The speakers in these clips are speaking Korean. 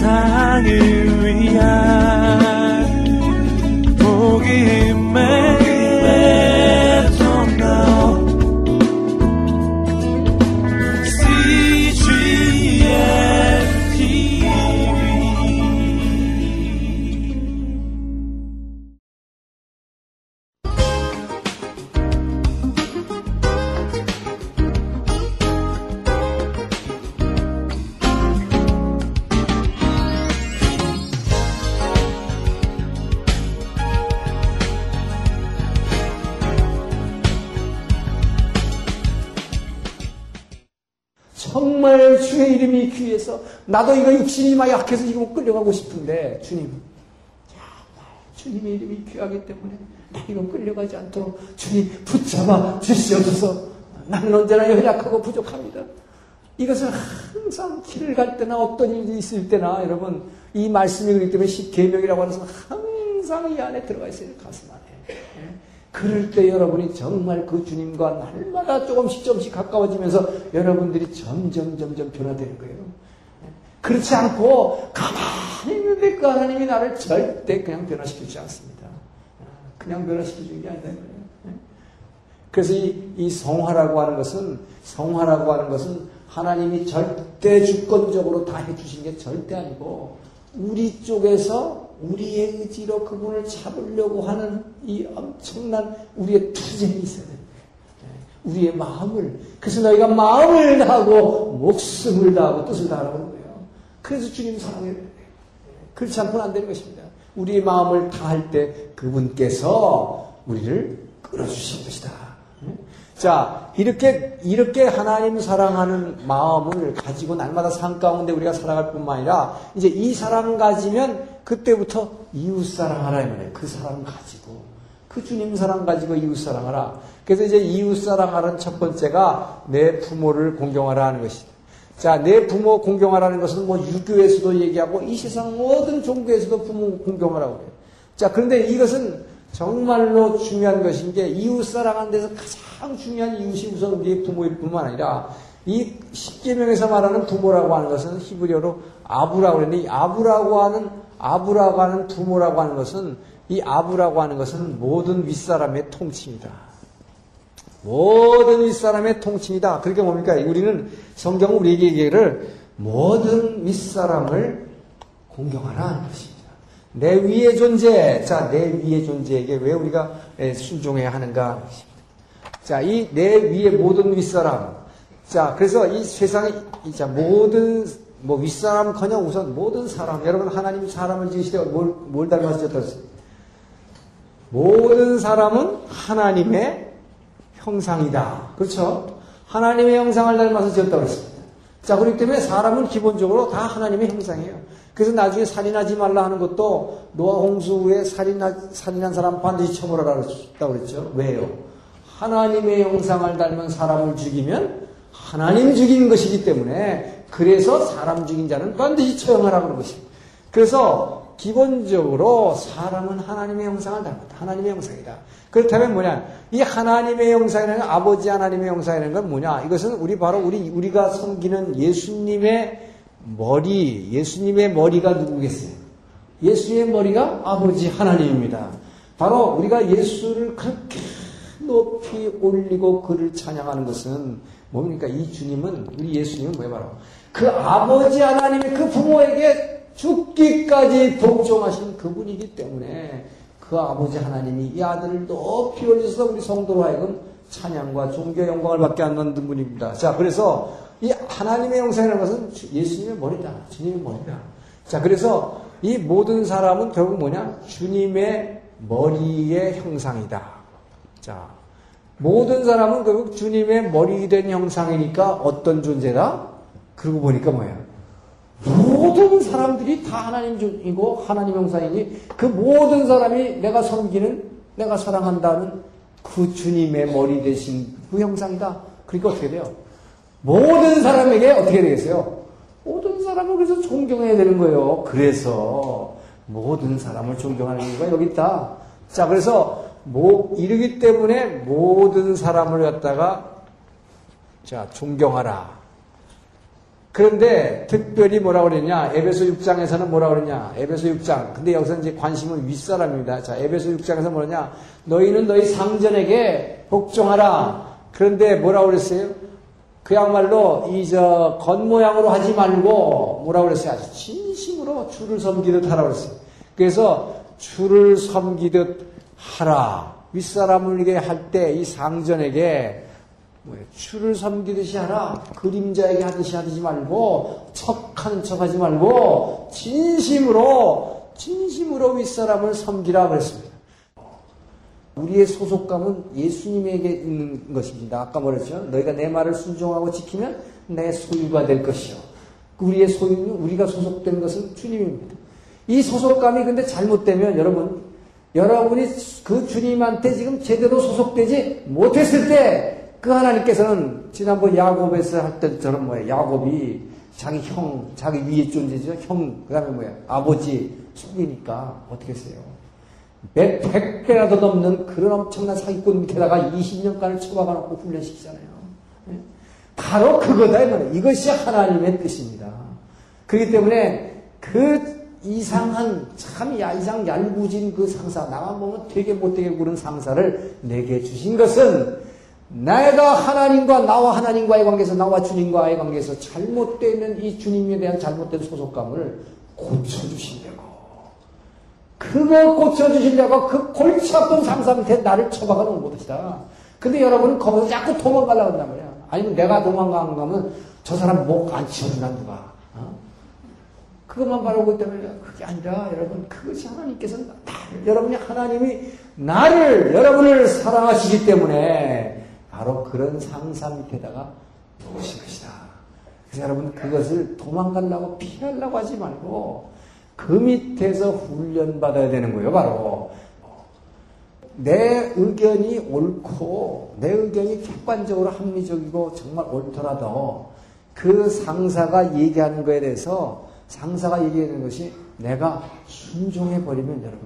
세상을 위한 나도 이거 육신이 막 약해서 지금 끌려가고 싶은데 주님 주님의 이름이 귀하기 때문에 나 이거 끌려가지 않도록 주님 붙잡아 주시옵소서 나는 언제나 연약하고 부족합니다. 이것을 항상 길을 갈 때나 어떤 일이 있을 때나 여러분 이 말씀이 그렇기 때문에 십계명이라고 하는 것은 항상 이 안에 들어가 있어요 가슴 안에. 예? 그럴 때 여러분이 정말 그 주님과 날마다 조금씩 조금씩 가까워지면서 여러분들이 점점 점점 변화되는 거예요. 그렇지 않고 가만히 있는데 그 하나님이 나를 절대 그냥 변화시키지 않습니다. 그냥 변화시켜주는 게 아니다. 네? 그래서 이, 이 성화라고 하는 것은, 성화라고 하는 것은 하나님이 절대 주권적으로 다 해주신 게 절대 아니고, 우리 쪽에서 우리의 의지로 그분을 잡으려고 하는 이 엄청난 우리의 투쟁이 있어야. 네? 우리의 마음을, 그래서 너희가 마음을 다하고, 목숨을 다하고, 뜻을 다하라고 그래서 주님 사랑해야 돼요. 그렇지 않고는 안 되는 것입니다. 우리의 마음을 다할 때 그분께서 우리를 끌어주신 것이다. 자, 이렇게, 이렇게 하나님 사랑하는 마음을 가지고 날마다 삶 가운데 우리가 살아갈 뿐만 아니라, 이제 이 사랑을 가지면 그때부터 이웃 사랑하라, 이 말이에요. 그 사랑 가지고. 그 주님 사랑 가지고 이웃 사랑하라. 그래서 이제 이웃 사랑하는 첫 번째가 내 부모를 공경하라 하는 것이다. 자, 내 부모 공경하라는 것은 뭐 유교에서도 얘기하고 이 세상 모든 종교에서도 부모 공경하라고 해요. 자, 그런데 이것은 정말로 중요한 것인 게 이웃 사랑하는 데서 가장 중요한 이웃이 우선 우리의 부모일 뿐만 아니라 이 십계명에서 말하는 부모라고 하는 것은 히브리어로 아부라고 그랬는데 이 아부라고 하는 아부라고 하는 부모라고 하는 것은 이 아부라고 하는 것은 모든 윗사람의 통치입니다. 모든 윗사람의 통칭이다. 그러니까 뭡니까? 우리는 성경은 우리에게 얘기를 모든 윗사람을 공경하라 하는 것입니다. 내 위의 존재, 자, 내 위의 존재에게 왜 우리가 순종해야 하는가? 자, 이 내 위의 모든 윗사람. 자, 그래서 이 세상에, 자, 모든, 뭐, 윗사람 커녕 우선 모든 사람. 여러분, 하나님 사람을 지으시되 뭘, 뭘 지었다 모든 사람은 하나님의 형상이다. 그렇죠? 하나님의 형상을 닮아서 지었다고 했습니다. 자, 그렇기 때문에 사람은 기본적으로 다 하나님의 형상이에요. 그래서 나중에 살인하지 말라 하는 것도 노아 홍수 후에 살인하, 살인한 사람 반드시 처벌하라고 그랬죠. 왜요? 하나님의 형상을 닮은 사람을 죽이면 하나님 죽인 것이기 때문에 그래서 사람 죽인 자는 반드시 처형하라고 하는 것입니다. 그래서 기본적으로 사람은 하나님의 형상을 닮았다. 하나님의 형상이다. 그렇다면 뭐냐? 이 하나님의 형상이라는 아버지 하나님의 형상이라는 건 뭐냐? 이것은 우리 바로 우리 우리가 섬기는 예수님의 머리, 예수님의 머리가 누구겠어요? 예수의 머리가 아버지 하나님입니다. 바로 우리가 예수를 그렇게 높이 올리고 그를 찬양하는 것은 뭡니까? 이 주님은 우리 예수님은 뭐예요? 바로 그 아버지 하나님의 그 부모에게 죽기까지 복종하신 그분이기 때문에 그 아버지 하나님이 이 아들을 높이 올려서 우리 성도로 하여금 찬양과 종교 영광을 받게 하는 분입니다. 자, 그래서 이 하나님의 영상이라는 것은 예수님의 머리다. 주님의 머리다. 자, 그래서 이 모든 사람은 결국 뭐냐? 주님의 머리의 형상이다. 자, 모든 사람은 결국 주님의 머리 된 형상이니까 어떤 존재다? 그러고 보니까 뭐야? 모든 사람들이 다 하나님이고 하나님 형상이니 그 모든 사람이 내가 섬기는 내가 사랑한다는 그 주님의 머리 대신 그 형상이다. 그러니까 어떻게 돼요? 모든 사람에게 어떻게 되겠어요? 모든 사람을 그래서 존경해야 되는 거예요. 그래서 모든 사람을 존경하는 이유가 여기 있다. 자, 그래서 뭐 이르기 때문에 모든 사람을 갖다가 자 존경하라. 그런데 특별히 뭐라 그랬냐? 에베소 6장에서는 뭐라 그랬냐? 에베소 6장. 근데 여기서 이제 관심은 윗사람입니다. 자, 에베소 6장에서 뭐냐? 너희는 너희 상전에게 복종하라. 그런데 뭐라 그랬어요? 그야말로 이 저 겉모양으로 하지 말고 뭐라 그랬어요? 아주 진심으로 주를 섬기듯 하라 그랬어요. 그래서 주를 섬기듯 하라. 윗사람에게 할 때 이 상전에게 주를 섬기듯이 하라. 그림자에게 하듯이 하지 말고 척하는 척 하지 말고 진심으로 진심으로 윗사람을 섬기라 그랬습니다. 우리의 소속감은 예수님에게 있는 것입니다. 아까 말했죠. 너희가 내 말을 순종하고 지키면 내 소유가 될 것이요. 우리의 소유는 우리가 소속된 것은 주님입니다. 이 소속감이 근데 잘못되면 여러분 여러분이 그 주님한테 지금 제대로 소속되지 못했을 때 그 하나님께서는 지난번 야곱에서 할 때처럼 뭐야 야곱이 자기 형, 자기 위의 존재죠. 형, 그 다음에 뭐야 아버지 속이니까 어떻게 했어요? 백, 백 배라도 넘는 그런 엄청난 사기꾼 밑에다가 20년간을 처박아 놓고 훈련시키잖아요. 예? 바로 그거다, 이거는. 이것이 하나님의 뜻입니다. 그렇기 때문에 그 이상한, 참 야, 이상 얄궂은 그 상사, 나만 보면 되게 못되게 구는 상사를 내게 주신 것은 내가 하나님과 나와 하나님과의 관계에서 나와 주님과의 관계에서 잘못되는 이 주님에 대한 잘못된 소속감을 고쳐주시려고. 그거 고쳐주시려고 그 골치 아픈 밑에 나를 처박아 놓은 것이다. 근데 여러분은 거기서 자꾸 도망가려고 한단 말이야. 아니면 내가 도망가는 거면 저 사람 목 안 치워주나 누가. 어? 그것만 바라고 있다면 그게 아니라 여러분 그것이 하나님께서 나를 여러분이 하나님이 나를 여러분을 사랑하시기 때문에 바로 그런 상사 밑에다가 놓으신 것이다. 그래서 여러분 그것을 도망가려고 피하려고 하지 말고 그 밑에서 훈련받아야 되는 거예요. 바로 내 의견이 옳고 내 의견이 객관적으로 합리적이고 정말 옳더라도 그 상사가 얘기하는 거에 대해서 상사가 얘기하는 것이 내가 순종해 버리면 여러분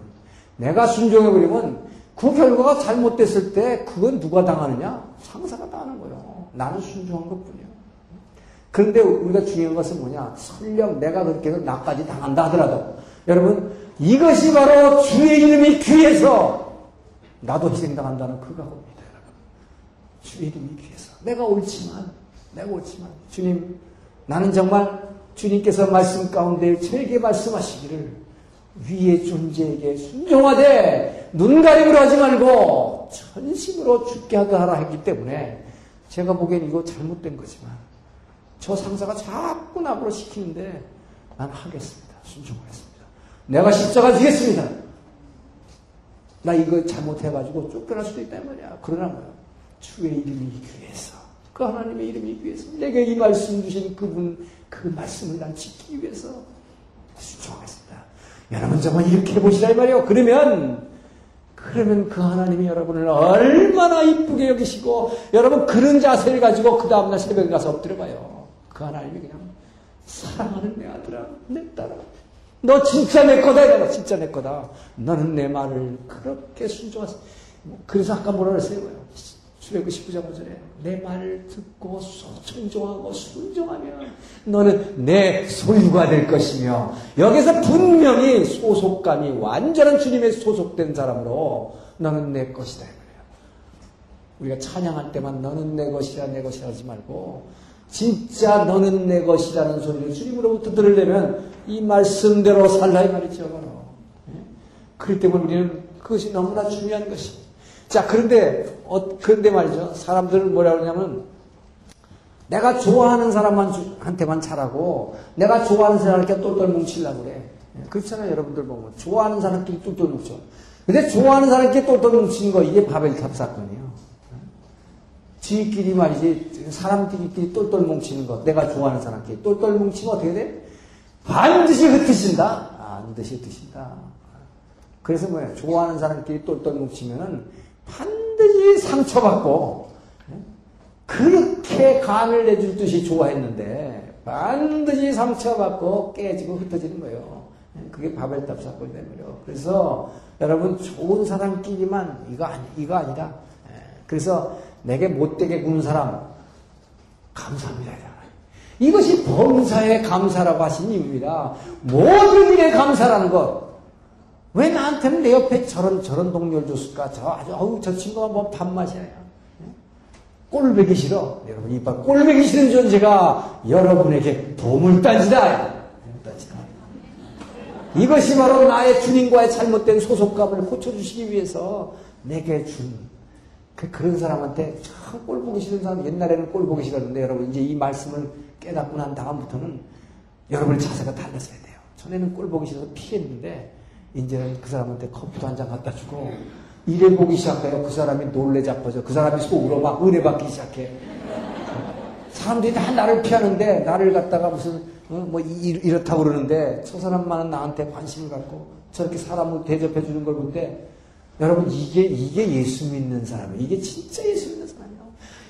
내가 순종해 버리면 그 결과가 잘못됐을 때 그건 누가 당하느냐? 상사가 당하는 거예요. 나는 순종한 것 뿐이에요. 그런데 우리가 중요한 것은 뭐냐? 설령 내가 그렇게 해서 나까지 당한다 하더라도 여러분 이것이 바로 주의 이름이 귀해서 나도 희생당한다는 그. 여러분. 주의 이름이 귀해서 내가 옳지만 내가 옳지만 주님 나는 정말 주님께서 말씀 가운데 저에게 말씀하시기를 위의 존재에게 순종하되 눈 가림으로 하지 말고 전심으로 죽게 하라 했기 때문에 제가 보기엔 이거 잘못된 거지만 저 상사가 자꾸 나보러 시키는데 난 하겠습니다. 순종하겠습니다. 내가 십자가 지겠습니다. 나 이거 잘못해가지고 쫓겨날 수도 있단 말이야. 그러나. 주의 이름이 귀해서 그 하나님의 이름이 귀해서 내게 이 말씀 주신 그분 그 말씀을 난 지키기 위해서 순종하겠습니다. 여러분 정말 이렇게 해보시라 이 말이에요. 그러면 그러면 그 하나님이 여러분을 얼마나 이쁘게 여기시고 여러분 그런 자세를 가지고 그 다음날 새벽에 가서 엎드려 봐요. 그 하나님이 그냥 사랑하는 내 아들아, 내 딸아. 너 진짜 내 거다. 너 진짜 내 거다. 너는 내 말을 그렇게 순종하세 그래서 아까 뭐라 그랬어요? 출애굽 19장 5절에 내 말을 듣고 청종하고 순종하면 너는 내 소유가 될 것이며 여기서 분명히 소속감이 완전한 주님의 소속된 사람으로 너는 내 것이다. 우리가 찬양할 때만 너는 내 것이라 내 것이라 하지 말고 진짜 너는 내 것이라는 소리를 주님으로부터 들으려면 이 말씀대로 살라 이 말이죠. 바로. 예? 그렇기 때문에 우리는 그것이 너무나 중요한 것입니다. 자, 그런데, 어, 그런데 말이죠. 사람들은 뭐라 그러냐면, 내가 좋아하는 사람한테만 잘하고, 내가 좋아하는 사람한테 똘똘 뭉치려고 그래. 예, 그렇잖아요, 여러분들 보면. 좋아하는 사람끼리 똘똘 뭉쳐. 근데 좋아하는 사람끼리 똘똘 뭉치는 거, 이게 바벨탑 사건이에요. 지끼리 말이지, 사람끼리 똘똘 뭉치는 거, 내가 좋아하는 사람끼리 똘똘 뭉치면 어떻게 돼? 반드시 흩으신다? 반드시 흩으신다. 그래서 뭐야, 좋아하는 사람끼리 똘똘 뭉치면은 반드시 상처받고 그렇게 간을 내줄 듯이 좋아했는데 반드시 상처받고 깨지고 흩어지는 거예요. 그게 바벨탑 사건이 되면요. 그래서 여러분 좋은 사람끼리만 이거 아니 이거 아니다. 그래서 내게 못되게 구는 사람 감사합니다. 이것이 범사에 감사라고 하신 이유입니다. 모든 일에 감사라는 것. 왜 나한테는 내 옆에 저런, 저런 동료를 줬을까? 저 아주, 어우, 저 친구가 뭐 밥맛이야. 꼴배기 싫어. 여러분, 이빨 꼴배기 싫은 존재가 여러분에게 보물단지다. 이것이 바로 나의 주님과의 잘못된 소속감을 고쳐주시기 위해서 내게 준, 그, 그런 사람한테 참 꼴 보기 싫은 사람, 옛날에는 꼴 보기 싫었는데 여러분, 이제 이 말씀을 깨닫고 난 다음부터는 여러분의 자세가 달라져야 돼요. 전에는 꼴 보기 싫어서 피했는데, 이제는 그 사람한테 커피도 한 잔 갖다 주고, 이래 보기 시작해요. 그 사람이 놀래 자빠져. 그 사람이 속으로 막 은혜 받기 시작해. 사람들이 다 나를 피하는데, 나를 갖다가 무슨, 어, 뭐, 이, 렇다고 그러는데, 저 사람만은 나한테 관심을 갖고, 저렇게 사람을 대접해 주는 걸 볼 때, 여러분, 이게, 이게 예수 믿는 사람이에요. 이게 진짜 예수 믿는 사람이에요.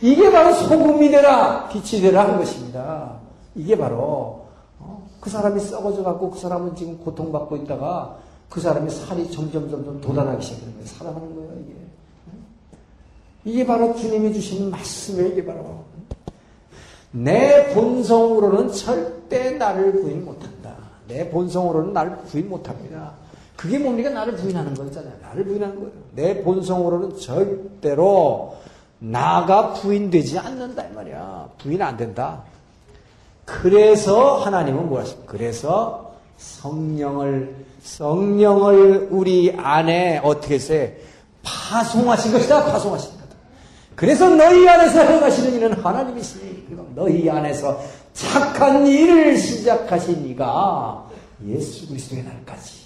이게 바로 소금이 되라, 빛이 되라 하는 것입니다. 이게 바로, 어, 그 사람이 썩어져 갖고 그 사람은 지금 고통받고 있다가 그 사람이 살이 점점 점점 돋아나기 시작하는 거예요. 살아나는 거예요, 이게. 이게 바로 주님이 주시는 말씀이에요, 이게 바로. 내 본성으로는 절대 나를 부인 못한다. 내 본성으로는 나를 부인 못합니다. 그게 뭡니까? 나를 부인하는 거잖아요. 나를 부인하는 거예요. 내 본성으로는 절대로 나가 부인되지 않는다, 이 말이야. 부인 안 된다. 그래서 하나님은 뭐 하십니까? 그래서 성령을, 성령을 우리 안에 어떻게 했어요? 파송하신 것이다, 파송하신 거다. 그래서 너희 안에서 행하시는 이는 하나님이시니, 그리고 너희 안에서 착한 일을 시작하신 이가 예수 그리스도의 날까지,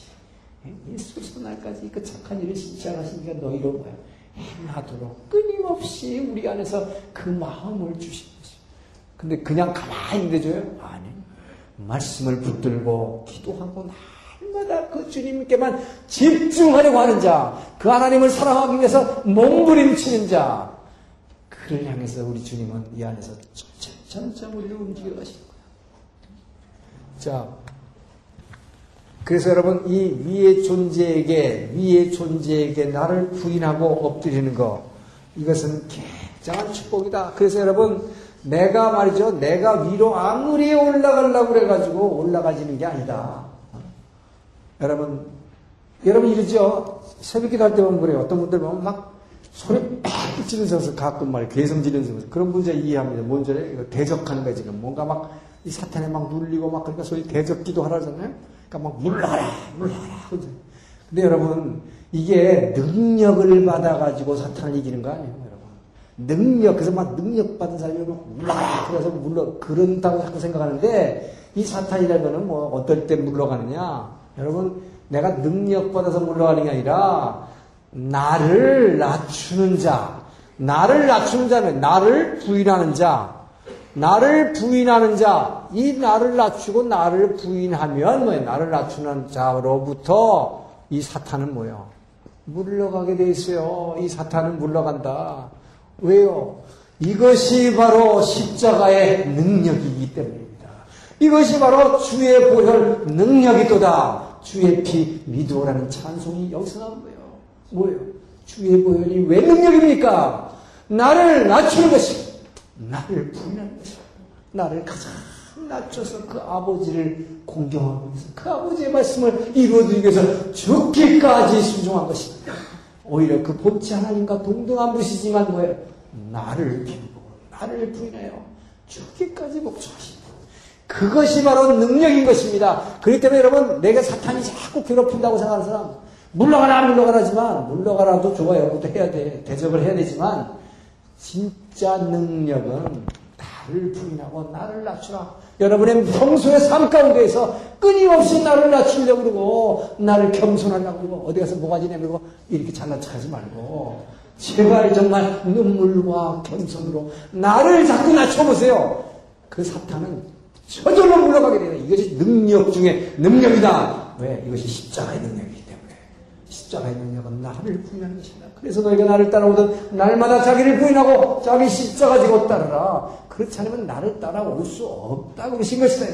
예수 그리스도 날까지 그 착한 일을 시작하신 이가 너희로 뭐야? 행하도록 끊임없이 우리 안에서 그 마음을 주신 거죠. 근데 그냥 가만히 있는데 줘요? 아니. 말씀을 붙들고 기도하고 날마다 그 주님께만 집중하려고 하는 자, 그 하나님을 사랑하기 위해서 몸부림치는 자, 그를 향해서 우리 주님은 이 안에서 점점 우리를 움직여 가시는 거예요. 자, 그래서 여러분 이 위의 존재에게 위의 존재에게 나를 부인하고 엎드리는 거 이것은 굉장한 축복이다. 그래서 여러분 내가 말이죠. 내가 위로 아무리 올라가려고 그래가지고 올라가지는 게 아니다. 여러분, 여러분 이러죠? 새벽 기도 할 때 보면 그래요. 어떤 분들 보면 막 소리 빡 지르면서 가끔 말 괴성 지르면서 그런 문제 이해합니다. 뭔지 알아요? 대적하는 거야 지금. 뭔가 막 이 사탄에 막 눌리고 막 그러니까 소리 대적 기도 하라잖아요. 그러니까 막 물러가라, 물러가라. 근데 여러분, 이게 능력을 받아가지고 사탄을 이기는 거 아니에요, 여러분. 능력, 그래서 막 능력 받은 사람이 막 물러가라. 그래서 물러, 그런다고 자꾸 생각하는데, 이 사탄이라는 거는 뭐, 어떨 때 물러가느냐. 여러분, 내가 능력 받아서 물러가는 게 아니라, 나를 낮추는 자, 나를 낮추는 자는 나를 부인하는 자, 나를 부인하는 자, 이 나를 낮추고 나를 부인하면 뭐예요? 나를 낮추는 자로부터 이 사탄은 뭐예요? 물러가게 돼 있어요. 이 사탄은 물러간다. 왜요? 이것이 바로 십자가의 능력이기 때문입니다. 이것이 바로 주의 보혈 능력이도다. 주의 피 믿으라는 찬송이 여기서 나온 거예요. 뭐예요? 주의 보혈이 왜 능력입니까? 나를 낮추는 것이 나를 부인하는 것이다. 나를 가장 낮춰서 그 아버지를 공경하기 위해서 그 아버지의 말씀을 이루어드리기 위해서 죽기까지 순종한 것입니다. 오히려 그 법치 하나님과 동등한 분이지만 뭐예요? 나를 비우고 나를 부인하여 죽기까지 목적하신다. 그것이 바로 능력인 것입니다. 그렇기 때문에 여러분 내가 사탄이 자꾸 괴롭힌다고 생각하는 사람 물러가라 물러가라지만 물러가라도 좋아요. 그것도 해야 돼. 대접을 해야 되지만 진짜 능력은 나를 부인하고 나를 낮추라. 여러분의 평소의 삶 가운데에서 끊임없이 나를 낮추려고 그러고 나를 겸손하려고 그러고 어디 가서 뭐가지 내밀고 이렇게 잘난 척 하지 말고 제발 정말 눈물과 겸손으로 나를 자꾸 낮춰보세요. 그 사탄은 저절로 물러가게 되는 이것이 능력 중에 능력이다. 왜? 이것이 십자가의 능력이기 때문에. 십자가의 능력은 나를 부인하는 것이다. 그래서 너희가 나를 따라오든 날마다 자기를 부인하고 자기 십자가 지고 따르라. 그렇지 않으면 나를 따라올 수 없다고 그러신 것이다.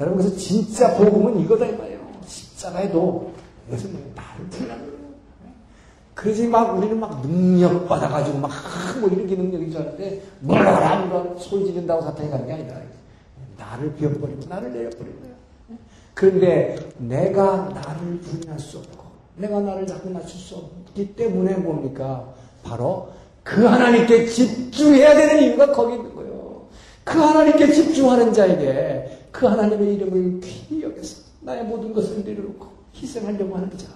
여러분 그래서 진짜 복음은 이거다 이 말이에요. 십자가에도 이것은 나를 부인하는 거예요. 그러지 막 우리는 막 능력 받아가지고 막 뭐 이렇게 능력인 줄 알았는데 물러가라 물러가라 소리 지른다고 사탄이 가는 게 아니다. 나를 비워버리고 나를 내려버린 거야. 그런데 내가 나를 부인할 수 없고 내가 나를 자꾸 낮출 수 없기 때문에 뭡니까? 바로 그 하나님께 집중해야 되는 이유가 거기 있는 거예요. 그 하나님께 집중하는 자에게 그 하나님의 이름을 귀히 여겨서 나의 모든 것을 내려놓고 희생하려고 하는 자.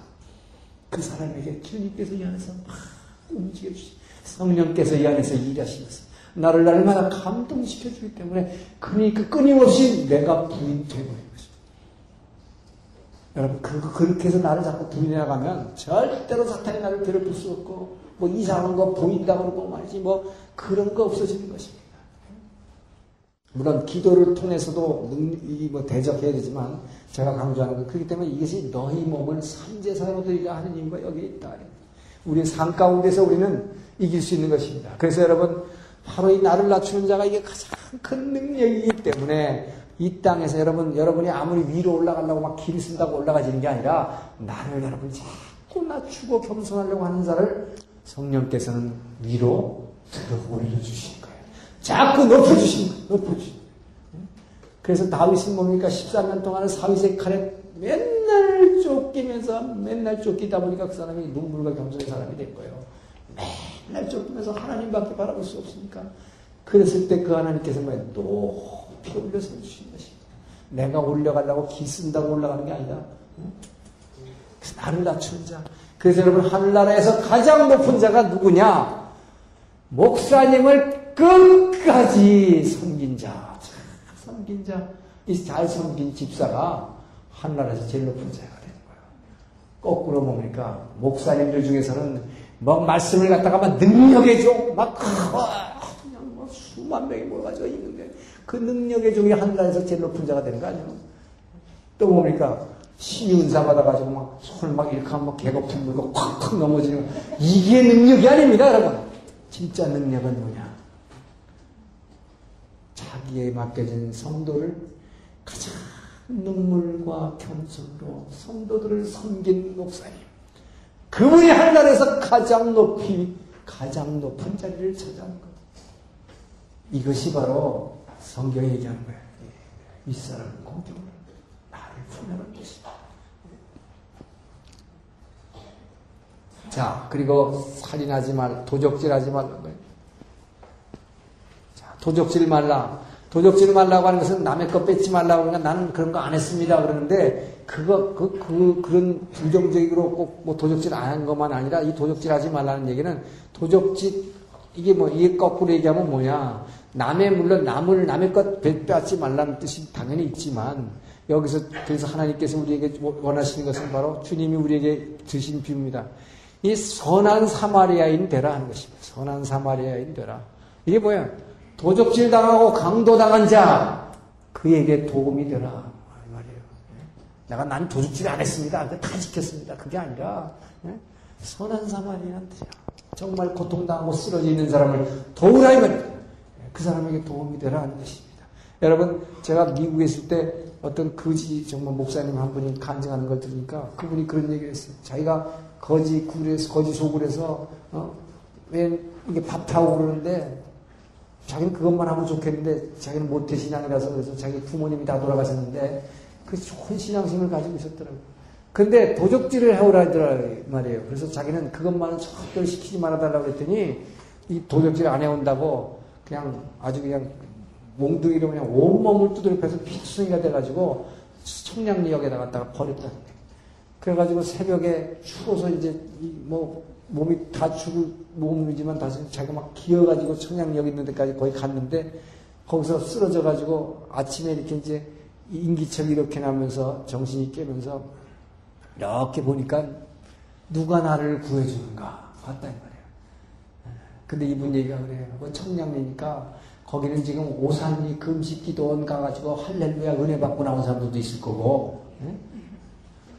그 사람에게 주님께서 이 안에서 막 움직여 주시 성령께서 이 안에서 일하시면서 나를 날마다 감동시켜 주기 때문에 그러니까 끊임없이 내가 부인되고 있는 것입니다. 여러분 그, 그렇게 해서 나를 자꾸 부인해 나가면 절대로 사탄이 나를 괴롭힐 수 없고 뭐 이상한 거 보인다 그러고 말이지 뭐 그런 거 없어지는 것입니다. 물론 기도를 통해서도 뭐 대적해야 되지만 제가 강조하는 건 그렇기 때문에 이것이 너희 몸을 산제사로 드리라 하는 이유가 여기에 있다. 우리 삶 가운데서 우리는 이길 수 있는 것입니다. 그래서 여러분 바로 이 나를 낮추는 자가 이게 가장 큰 능력이기 때문에 이 땅에서 여러분 여러분이 아무리 위로 올라가려고 막 길을 쓴다고 올라가지는 게 아니라 나를 여러분 자꾸 낮추고 겸손하려고 하는 자를 성령께서는 위로 들어 올려주시는 거예요. 자꾸 높여주시는 거예요. 높여주시는 거예요. 그래서 다윗은 뭡니까? 14년 동안은 사위의 칼에 맨날 쫓기면서 맨날 쫓기다 보니까 그 사람이 눈물과 겸손의 사람이 된 거예요. 맨날 쫓기면서 하나님밖에 바라볼 수 없으니까. 그랬을 때 그 하나님께서 뭐 높이 올려서 주신 것입니다. 내가 올려가려고 기 쓴다고 올라가는 게 아니다. 그래서 나를 낮추는 자. 그래서 여러분 하늘나라에서 가장 높은 자가 누구냐? 목사님을 끝까지 섬긴 자. 섬긴 자. 이 잘 섬긴 집사가 하늘나라에서 제일 높은 자가 되는 거예요. 거꾸로 뭡니까? 목사님들 중에서는 뭐 말씀을 갖다가 막 능력의 종, 막 그냥 뭐 수만 명이 모여가지고 있는데 그 능력의 종이 하늘나라에서 제일 높은 자가 되는 거 아니에요? 또 뭡니까? 신윤사 받아가지고 막 손을 막 이렇게 하면 막 개거품 물고 콱콱 넘어지는 이게 능력이 아닙니다, 여러분. 진짜 능력은 뭐냐? 자기에 맡겨진 성도를 가장 눈물과 겸손으로 성도들을 섬긴 목사님. 그분이 하늘에서 가장 높이, 가장 높은 자리를 차지하는 것. 이것이 바로 성경이 얘기하는 거예요. 윗사람은 공경을 나를 품는 것이다. 자, 그리고 살인하지 말, 도적질하지 말라는 거예요. 자, 도적질 말라. 도적질 말라고 하는 것은 남의 것 뺏지 말라고 하니까 나는 그런 거 안 했습니다. 그러는데, 그거, 그, 그, 그런 부정적으로 꼭 뭐 도적질 안 한 것만 아니라 이 도적질 하지 말라는 얘기는 도적질, 이게 뭐, 이게 거꾸로 얘기하면 뭐냐. 남의, 물론 남을, 남의 것 뺏지 말라는 뜻이 당연히 있지만, 여기서, 그래서 하나님께서 우리에게 원하시는 것은 바로 주님이 우리에게 주신 비유입니다. 이 선한 사마리아인 되라 하는 것입니다. 선한 사마리아인 되라. 이게 뭐야? 도적질 당하고 강도 당한 자, 그에게 도움이 되라. 내가 난 도적질 안 했습니다. 다 지켰습니다. 그게 아니라, 선한 사마리아인 되라. 정말 고통당하고 쓰러져 있는 사람을 도우라 이 말이에요. 그 사람에게 도움이 되라 하는 것입니다. 여러분, 제가 미국에 있을 때 어떤 거지 정말 목사님 한 분이 간증하는 걸 들으니까 그분이 그런 얘기를 했어요. 자기가 거지 굴에서 거지 소굴에서 어? 왜 이게 밥 타고 그러는데 자기는 그것만 하면 좋겠는데 자기는 모태 신앙이라서 그래서 자기 부모님이 다 돌아가셨는데 그 좋은 신앙심을 가지고 있었더라고요. 근데 도적질을 해오라더라 말이에요. 그래서 자기는 그것만은 절대 시키지 말아달라고 그랬더니 이 도적질 안 해온다고 그냥 아주 그냥 몽둥이로 그냥 온몸을 두드려 패서 피투성이가 돼가지고 청량리역에다 갖다가 버렸다. 그래가지고 새벽에 추워서 이제 뭐 몸이 다 죽을 몸이지만 다시 자기가 막 기어가지고 청량역 있는 데까지 거의 갔는데 거기서 쓰러져가지고 아침에 이렇게 이제 인기척 이렇게 나면서 정신이 깨면서 이렇게 보니까 누가 나를 구해주는가 봤다 이 말이에요. 근데 이분 얘기가 그래요. 그 청량리니까 거기는 지금 오산리 금식기도원 가가지고 할렐루야 은혜 받고 나온 사람들도 있을 거고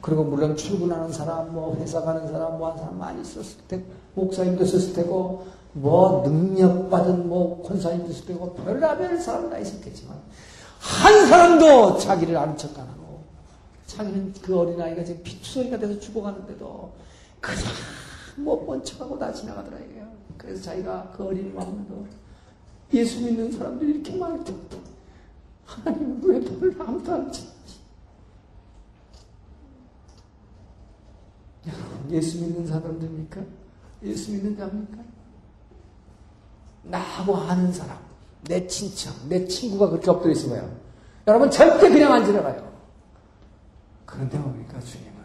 그리고 물론 출근하는 사람, 뭐 회사 가는 사람, 뭐 하는 사람 많이 있었을 테고, 목사님도 있었을 테고, 뭐 능력 받은 뭐 권사님도 있을 테고, 별라별 사람 다 있었겠지만, 한 사람도 자기를 아는 척 안 하고, 자기는 그 어린아이가 지금 피투성이가 돼서 죽어가는데도, 그냥 못본 척하고 다 지나가더라 이거예요. 그래서 자기가 그 어린이 마음도 예수 믿는 사람들이 이렇게 많을 텐데, 하나님 왜 너를 아무도 안 찾지? 예수 믿는 사람들입니까? 예수 믿는 자입니까? 나하고 아는 사람, 내 친척, 내 친구가 그렇게 엎드려 있으면 여러분 절대 그냥 안 지나가요. 그런데 뭡니까 주님은?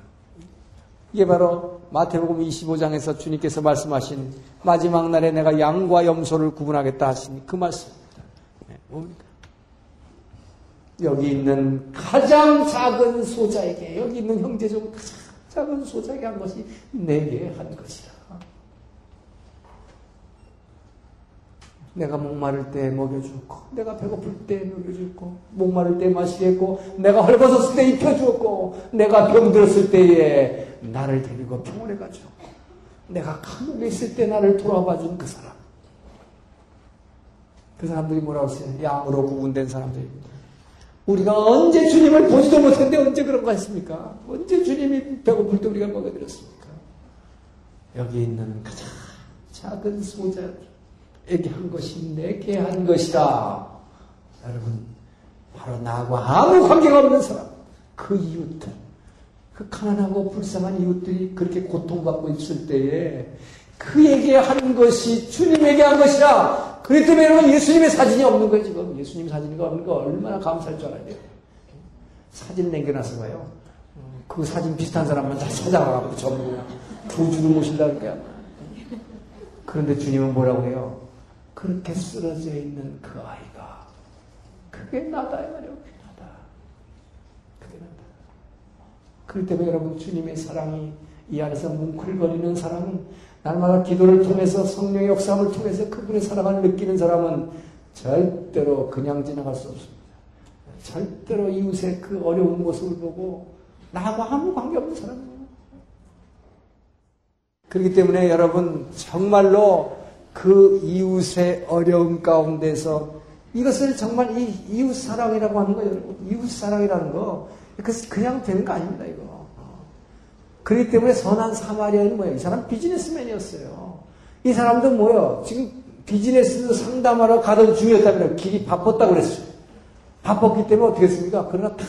이게 바로 마태복음 25장에서 주님께서 말씀하신 마지막 날에 내가 양과 염소를 구분하겠다 하신 그 말씀입니다. 네, 뭡니까? 여기 있는 가장 작은 소자에게 여기 있는 형제 중 가장 작은 소자에게 한 것이 내게 한 것이라. 내가 목마를 때 먹여주었고, 내가 배고플 때 먹여주었고, 목마를 때 마시게 했고, 내가 헐벗었을 때 입혀주었고, 내가 병들었을 때에 나를 데리고 병원에 가주었고, 내가 감옥에 있을 때 나를 돌아봐 준 그 사람. 그 사람들이 뭐라고 했어요? 양으로 구분된 사람들입니다. 우리가 언제 주님을 보지도 못했는데 언제 그런 거 했습니까? 언제 주님이 배고플 때 우리가 먹여드렸습니까? 여기 있는 가장 작은 소자 에게 한 것이 내게 한 것이라. 여러분, 바로 나와 아무 관계가 없는 사람, 그 이웃들, 그 가난하고 불쌍한 이웃들이 그렇게 고통받고 있을 때에 그에게 한 것이 주님에게 한 것이라 그렇기 때문에 여러분 예수님의 사진이 없는 거예요 지금. 예수님 사진이 없는 거 얼마나 감사할 줄 알아야 돼요. 사진 남겨놨어 봐요. 그 사진 비슷한 사람만 다 찾아가고 전부 그냥 조주를 모신다니까. 그런데 주님은 뭐라고 해요 그렇게 쓰러져 있는 그 아이가 그게 나다 이 말이에요 그게 나다 그게 나다 그렇기 때문에 여러분 주님의 사랑이 이 안에서 뭉클거리는 사람은 날마다 기도를 통해서 성령의 역사함을 통해서 그분의 사랑을 느끼는 사람은 절대로 그냥 지나갈 수 없습니다. 절대로 이웃의 그 어려운 모습을 보고 나하고 아무 관계없는 사람이에요. 그렇기 때문에 여러분 정말로 그 이웃의 어려움 가운데서 이것을 정말 이 이웃 사랑이라고 하는 거예요. 이웃 사랑이라는 거 그냥 되는 거 아닙니다. 이거. 그렇기 때문에 선한 사마리아는 뭐예요? 이 사람 비즈니스맨이었어요. 이 사람도 뭐예요? 지금 비즈니스 상담하러 가던 중이었다면 길이 바빴다고 그랬어요. 바빴기 때문에 어떻게 했습니까? 그러나 다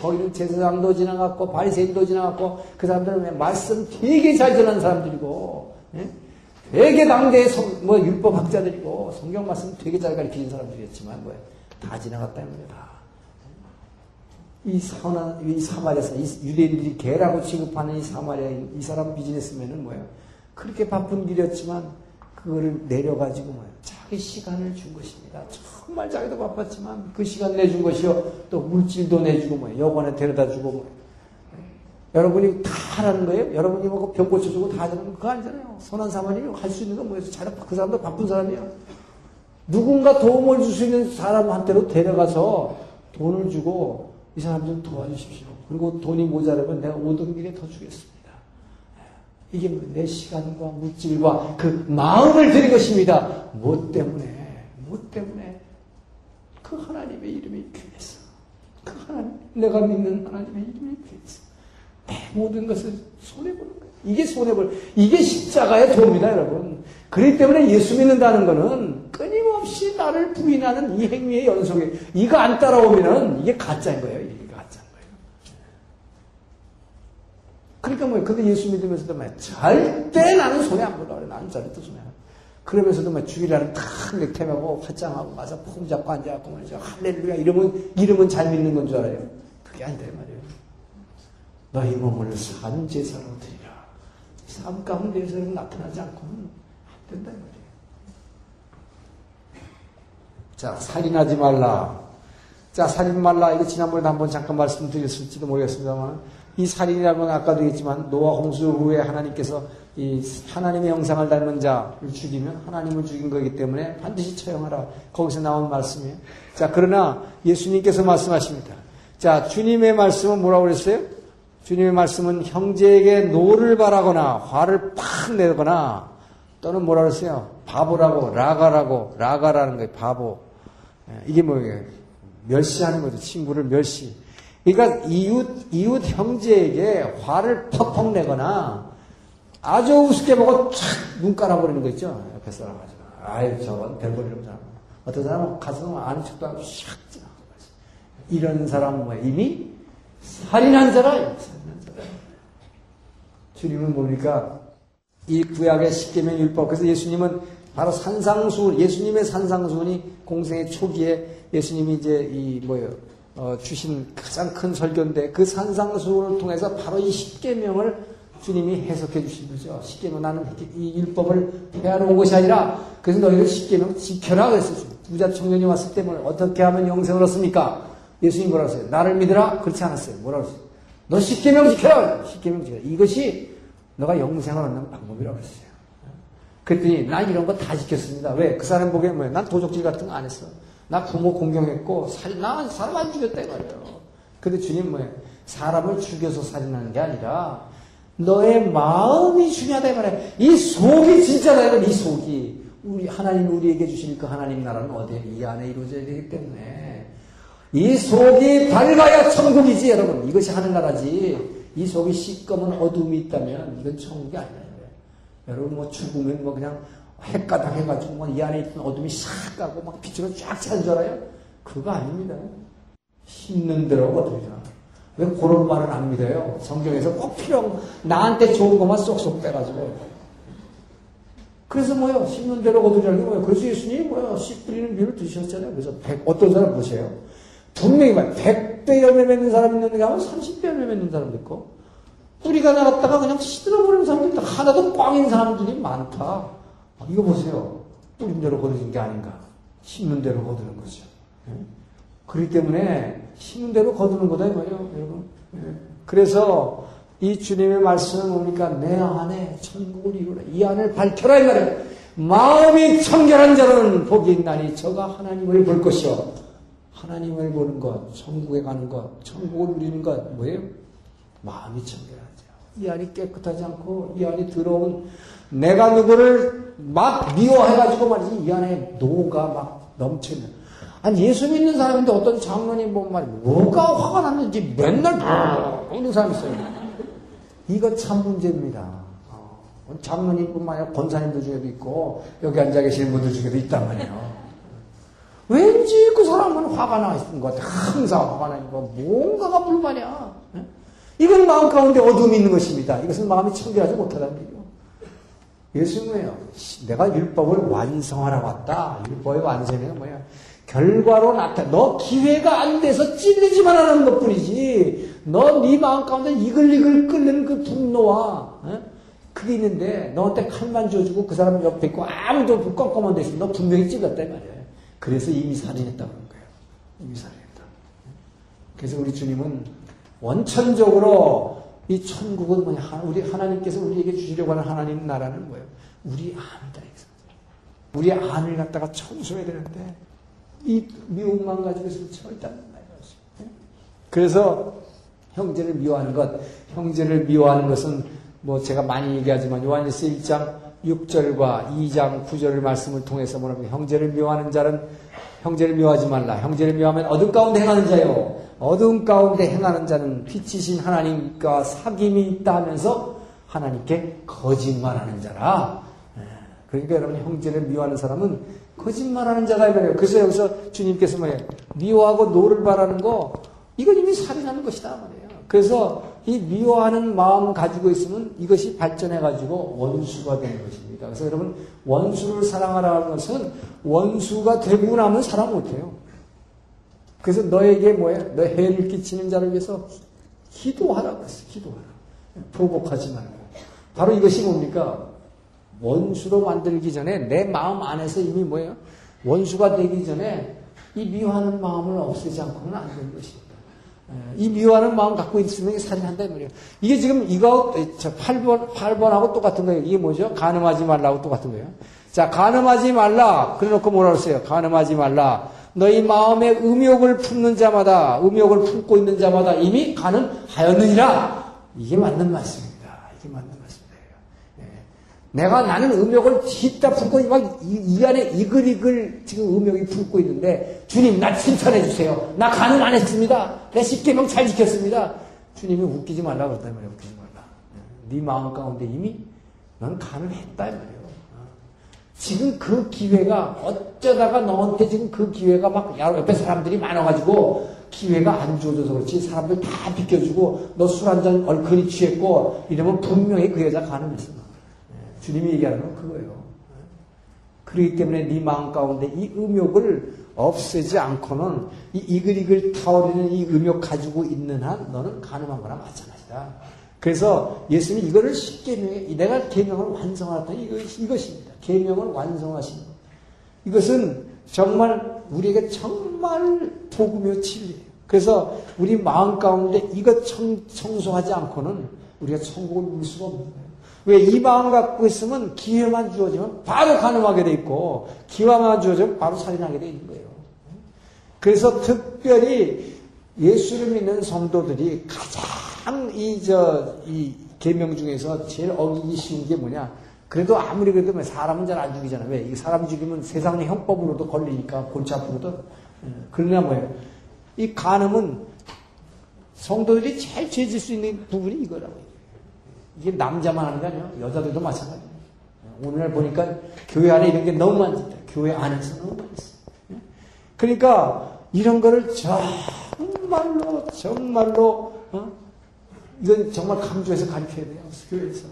거기는 제사장도 지나갔고 바리새인도 지나갔고 그 사람들은 말씀 되게 잘 전하는 사람들이고 예? 되게 당대의 성, 뭐 율법 학자들이고 성경 말씀 되게 잘 가르치는 사람들이었지만 뭐예요? 다 지나갔다 입니다. 이 선한, 이 사마리아에서 유대인들이 개라고 취급하는 이 사마리아, 이 사람 비즈니스맨은 뭐예요? 그렇게 바쁜 길이었지만, 그거를 내려가지고 뭐예요? 자기 시간을 준 것입니다. 정말 자기도 바빴지만 그 시간 내준 것이요. 또 물질도 내주고 뭐예요? 여관에 데려다 주고 뭐예요? 여러분이 다 하라는 거예요? 여러분이 뭐 병 고쳐주고 다 하는 거 그거 아니잖아요. 선한 사람이 할 수 있는 건 뭐예요? 잘, 그 사람도 바쁜 사람이에요. 누군가 도움을 줄 수 있는 사람한테로 데려가서 돈을 주고 이 사람 좀 도와주십시오. 그리고 돈이 모자라면 내가 오던 길에 더 주겠습니다. 이게 뭐내 시간과 물질과 그 마음을 드린 것입니다. 무엇 때문에? 무엇 때문에? 그 하나님의 이름이 귀해서. 그 하나님, 내가 믿는 하나님의 이름이 귀해서. 내 모든 것을 손해보는 거예요. 이게 손해볼, 이게 십자가의 도입니다, 여러분. 그렇기 때문에 예수 믿는다는 것은 끊임없이 나를 부인하는 이 행위의 연속에 이거 안 따라오면은 이게 가짜인 거예요. 이게 가짜인 거예요. 그러니까 뭐예요? 근데 예수 믿으면서도 뭐 절대 나는 손해 안 보라 그래. 나는 절대 손해 안 그러면서도 뭐 주일날은 탁 넥타이하고 화장하고 가서 폼 잡고 앉아갖고 말이죠. 할렐루야 이러면 이름은 잘 믿는 건 줄 알아요. 그게 아니다 말이에요. 너희 몸을 산 제사로 드리라. 삶 가운데에서는 나타나지 않고는 된다 말이에요. 자, 살인하지 말라. 자, 살인 말라. 이거 지난번에 한번 잠깐 말씀드렸을지도 모르겠습니다만, 이 살인이라는 건 아까도 얘기했지만, 노아 홍수 후에 하나님께서 이 하나님의 형상을 닮은 자를 죽이면 하나님을 죽인 거기 때문에 반드시 처형하라. 거기서 나온 말씀이에요. 자, 그러나 예수님께서 말씀하십니다. 자, 주님의 말씀은 뭐라고 그랬어요? 주님의 말씀은 형제에게 노를 발하거나 화를 팍 내거나 또는 뭐라 그랬어요? 바보라고, 라가라고, 라가라는 거예요, 바보. 예, 이게 뭐예요? 멸시하는 거죠. 친구를 멸시. 그러니까 이웃, 이웃 형제에게 화를 퍽퍽 내거나 아주 우습게 보고 촥눈 깔아버리는 거 있죠? 옆에 사람 가지고. 아유, 저건 별볼일 없잖아. 어떤 사람은 가서 아는 척도 하고 샥 지나가고. 이런 사람은 뭐 이미 살인한 자라. 살인한 자라. 주님은 뭡니까? 이 구약의 십계명 율법. 그래서 예수님은 바로 산상수, 예수님의 산상수훈이 공생의 초기에 예수님이 이제 이 뭐예요? 어, 주신 가장 큰 설교인데 그 산상수훈을 통해서 바로 이 십계명을 주님이 해석해 주신 거죠. 십계명 나는 이 율법을 폐하러 온 것이 아니라 그래서 너희들 십계명 지켜라 그랬어요. 부자 청년이 왔을 때뭐 어떻게 하면 영생을 얻습니까? 예수님 뭐라 하세요? 나를 믿으라? 그렇지 않았어요. 뭐라 그랬어요? 너 십계명 지켜라! 십계명 지켜라. 이것이 너가 영생을 얻는 방법이라고 했어요. 그랬더니 난 이런 거 다 지켰습니다. 왜? 그 사람 보기엔 뭐예요? 난 도적질 같은 거 안 했어. 나 부모 공경했고 살, 나 사람 안 죽였다 이거예요. 근데 주님 뭐예요? 사람을 죽여서 살인하는 게 아니라 너의 마음이 중요하다 이 말이야. 이 속이 진짜다 이건 이 속이. 우리 하나님 우리에게 주신 그 하나님 나라는 어디에 이 안에 이루어져야 되기 때문에 이 속이 밝아야 천국이지 여러분. 이것이 하늘나라지. 이 속이 시꺼먼 어둠이 있다면 이건 천국이 아니에요. 여러분 뭐 죽으면 뭐 그냥 해까닥 해가지고 뭐 이 안에 있던 어둠이 싹 가고 막 빛으로 쫙 차는 줄 알아요? 그거 아닙니다. 심는 대로 거두리라. 왜 그런 말은 안 믿어요? 성경에서 꼭 필요, 나한테 좋은 것만 쏙쏙 빼가지고. 그래서 뭐요? 심는 대로 게 뭐예요? 그래서 예수님이 뭐요? 씨 뿌리는 비유를 드셨잖아요. 그래서 백, 어떤 사람 보세요. 분명히 말 100배 열매 맺는 사람 있는데 가면 30배 열매 맺는 사람도 있고, 뿌리가 나갔다가 그냥 시들어버리는 사람도 있다. 하나도 꽝인 사람들이 많다. 이거 보세요. 뿌린 대로 거두는 게 아닌가. 심는 대로 거두는 거죠. 그렇기 때문에 심는 대로 거두는 거다 이 말이에요, 여러분. 그래서 이 주님의 말씀은 뭡니까? 내 안에 천국을 이루라. 이 안을 밝혀라 이 말이에요. 마음이 청결한 자는 복이 있나니 저가 하나님을 볼 것이요. 하나님을 보는 것, 천국에 가는 것, 천국을 누리는 것 뭐예요? 마음이 청결한 자. 이 안이 깨끗하지 않고 이 안이 더러운 내가 누구를 막 미워해가지고 말이지 이 안에 노가 막 넘치는 아니 예수 믿는 사람인데 어떤 장로님 보면 말이 뭐가 화가 났는지 맨날 이런 사람이 있어요. 이거 참 문제입니다. 어, 장로님뿐만 아니라 권사님들 중에도 있고 여기 앉아 계시는 분들 중에도 있단 말이에요. 왠지 그 사람은 화가 나 있는 것 같아. 항상 화가 나 있는 거. 뭔가가 불만이야. 이건 마음 가운데 어둠이 있는 것입니다. 이것은 마음이 청결하지 못하다는 얘기예요. 예수는 뭐예요? 내가 율법을 완성하러 왔다. 율법의 완성이 뭐야? 결과로 나타나. 너 기회가 안 돼서 찔리지만 하는 것 뿐이지. 너 네 마음 가운데 이글이글 끓는 그 분노와, 어? 그게 있는데, 너한테 칼만 줘주고 그 사람 옆에 있고 아무도 없고 껌껌한 데 있으면 너 분명히 찔렸다, 말이야. 그래서 이미 살인했다고 그런 거예요. 이미 살인했다. 그래서 우리 주님은 원천적으로 이 천국은 뭐냐, 우리 하나님께서 우리에게 주시려고 하는 하나님 나라는 뭐예요? 우리 안이다. 우리 안을 갖다가 청소해야 되는데, 이 미움만 가지고 있으면 절대 안 된다. 그래서 형제를 미워하는 것, 형제를 미워하는 것은 뭐 제가 많이 얘기하지만 요한일서 1장 6절과 2장 9절의 말씀을 통해서 뭐라고 형제를 미워하는 자는 형제를 미워하지 말라. 형제를 미워하면 어둠 가운데 행하는 자요. 어둠 가운데 행하는 자는 빛이신 하나님과 사귐이 있다 하면서 하나님께 거짓말하는 자라. 그러니까 여러분 형제를 미워하는 사람은 거짓말하는 자다 이 말이에요. 그래서 여기서 주님께서 뭐예요? 미워하고 노를 발하는 거 이건 이미 살인하는 것이다 말이에요. 그래서 이 미워하는 마음 가지고 있으면 이것이 발전해가지고 원수가 되는 것입니다. 그래서 여러분 원수를 사랑하라는 것은 원수가 되고 나면 사랑 못해요. 그래서 너에게 뭐야? 너 해를 끼치는 자를 위해서 기도하라고 했어. 기도하라. 보복하지 말고. 바로 이것이 뭡니까? 원수로 만들기 전에 내 마음 안에서 이미 뭐예요? 원수가 되기 전에 이 미워하는 마음을 없애지 않고는 안 되는 것입니다. 이 미워하는 마음 갖고 있으면 살인한다 말이에요. 이게 지금 이거 8번 8번하고 똑같은 거예요. 이게 뭐죠? 가늠하지 말라고 똑같은 거예요. 자, 가늠하지 말라. 그래 놓고 뭐라 그랬어요? 가늠하지 말라. 너희 마음에 음욕을 품는 자마다 음욕을 품고 있는 자마다 이미 가늠하였느니라. 이게 맞는 말씀입니다. 이게 맞는 말씀이에요. 네. 내가 나는 음욕을 뒷다 품고 막 이 안에 이글이글 지금 음욕이 품고 있는데 주님 나 칭찬해 주세요. 나 가늠 안 했습니다. 내 십계명 잘 지켰습니다. 주님이 웃기지 말라 그랬단 말이에요. 웃기지 말라. 네 마음 가운데 이미 넌 가늠했다 이 말이에요. 지금 그 기회가 어쩌다가 너한테 지금 그 기회가 막 옆에 사람들이 많아가지고 기회가 안 주어져서 그렇지 사람들 다 비켜주고 너 술 한 잔 얼큰이 취했고 이러면 분명히 그 여자 가늠했어. 예, 주님이 얘기하는 건 그거예요. 그렇기 때문에 네 마음 가운데 이 음욕을 없애지 않고는 이 이글이글 타오르는 이 음욕 가지고 있는 한 너는 가늠한 거나 마찬가지다. 그래서 예수님이 이거를 십계명에 내가 계명을 완성하다 이것 이것입니다. 계명을 완성하신 것. 이것은 정말 우리에게 정말 복음이요 진리예요. 그래서 우리 마음 가운데 이것 청, 청소하지 않고는 우리가 천국을 누릴 수가 없는 거예요. 왜이 마음 갖고 있으면 기회만 주어지면 바로 가늠하게 돼 있고 기회만 주어지면 바로 살인하게 돼 있는 거예요. 그래서 특별히 예수를 믿는 성도들이 가장 이 저 이 계명 중에서 제일 어기기 쉬운 게 뭐냐? 그래도 아무리 그래도 뭐 사람은 잘 안 죽이잖아. 왜? 이 사람 죽이면 세상의 형법으로도 걸리니까 골치 아프거든. 예, 그러나 뭐예요? 이 간음은 성도들이 제일 죄질 수 있는 부분이 이거라고. 이게 남자만 하는 게 아니야. 여자들도 마찬가지야. 오늘 보니까 교회 안에 이런 게 너무 많다. 교회 안에서 너무. 예? 그러니까 이런 거를 정말로 정말로 어? 이건 정말 강조해서 가르쳐야 돼요. 교회에서.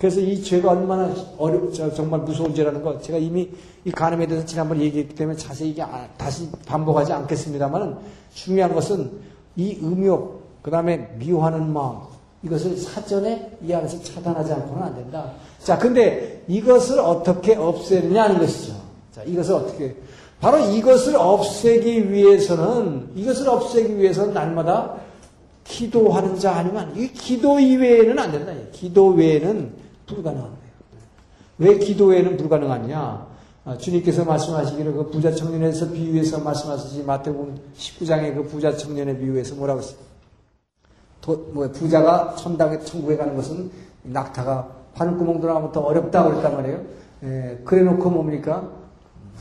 그래서 이 죄가 얼마나 어렵, 정말 무서운 죄라는 거, 제가 이미 이 간음에 대해서 지난번에 얘기했기 때문에 자세히 이게 아, 다시 반복하지 않겠습니다만, 중요한 것은 이 음욕, 그 다음에 미워하는 마음, 이것을 사전에 이 안에서 차단하지 않고는 안 된다. 자, 근데 이것을 어떻게 없애느냐 하는 것이죠. 자, 이것을 어떻게, 바로 이것을 없애기 위해서는, 이것을 없애기 위해서는 날마다 기도하는 자 아니면, 이 기도 이외에는 안 된다. 기도 외에는 불가능한 거예요. 왜 기도 외에는 불가능하냐? 아, 주님께서 말씀하시기를 그 부자 청년에서 비유해서 말씀하시지 마태복음 19장의 그 부자 청년의 비유에서 뭐라고 했어요? 도, 뭐 부자가 천당에 천국에 가는 것은 낙타가 바늘구멍 들어가면 더 어렵다 그랬단 말이에요. 에, 그래놓고 뭡니까?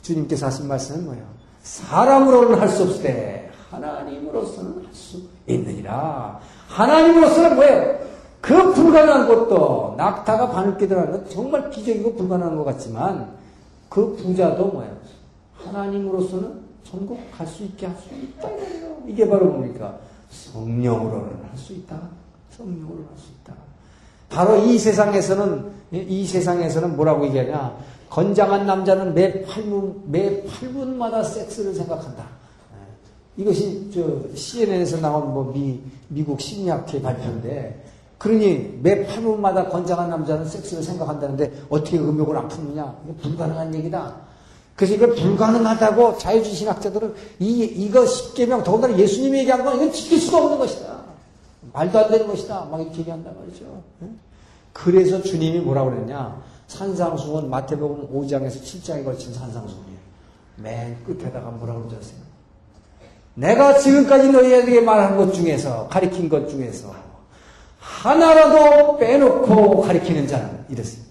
주님께서 하신 말씀은 뭐예요? 사람으로는 할수때 하나님으로서는 할 수 있느니라. 하나님으로서는 뭐예요? 그 불가능한 것도 낙타가 바늘게 들어가는 건 정말 기적이고 불가능한 것 같지만 그 부자도 뭐예요? 하나님으로서는 천국 갈 수 있게 할 수 있다. 이게 바로 뭡니까? 성령으로는 할 수 있다. 성령으로 할 수 있다. 바로 이 세상에서는 이 세상에서는 뭐라고 얘기하냐? 건장한 남자는 매 8분 매 8분마다 섹스를 생각한다. 이것이 저 CNN에서 나온 뭐 미 미국 심리학회 발표인데 그러니 매 8분마다 건장한 남자는 섹스를 생각한다는데 어떻게 음욕을 안 푸느냐? 불가능한 얘기다. 그래서 이걸 불가능하다고 자유주의 신학자들은 이, 이거 10개명, 더군다나 예수님이 얘기한 건 이건 지킬 수가 없는 것이다. 말도 안 되는 것이다. 막 이렇게 얘기한단 말이죠. 그래서 주님이 뭐라고 그랬냐? 산상수훈 마태복음 5장에서 7장에 걸친 산상수훈이에요. 맨 끝에다가 뭐라고 그러셨어요? 내가 지금까지 너희에게 말한 것 중에서, 가리킨 것 중에서, 하나라도 빼놓고 가리키는 자는 이랬어요.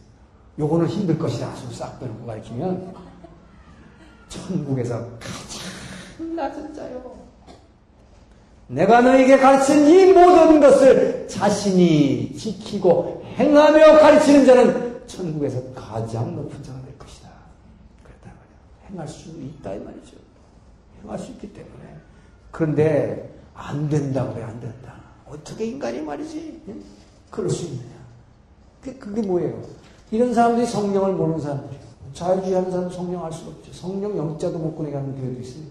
요거는 힘들 것이다. 싹 빼놓고 가리키면, 천국에서 가장 낮은 자요. 내가 너에게 가르친 이 모든 것을 자신이 지키고 행하며 가르치는 자는 천국에서 가장 높은 자가 될 것이다. 그랬단 말이야. 행할 수 있다 이 말이죠. 행할 수 있기 때문에. 그런데 안 된다고 그래 안 된다. 어떻게 인간이 말이지? 응? 그럴 수 있느냐? 그게, 그게 뭐예요? 이런 사람들이 성령을 모르는 사람들이에요. 자유주의 하는 사람은 성령 알 수가 없죠. 성령 영자도 못 꺼내게 하는 교회도 있어요.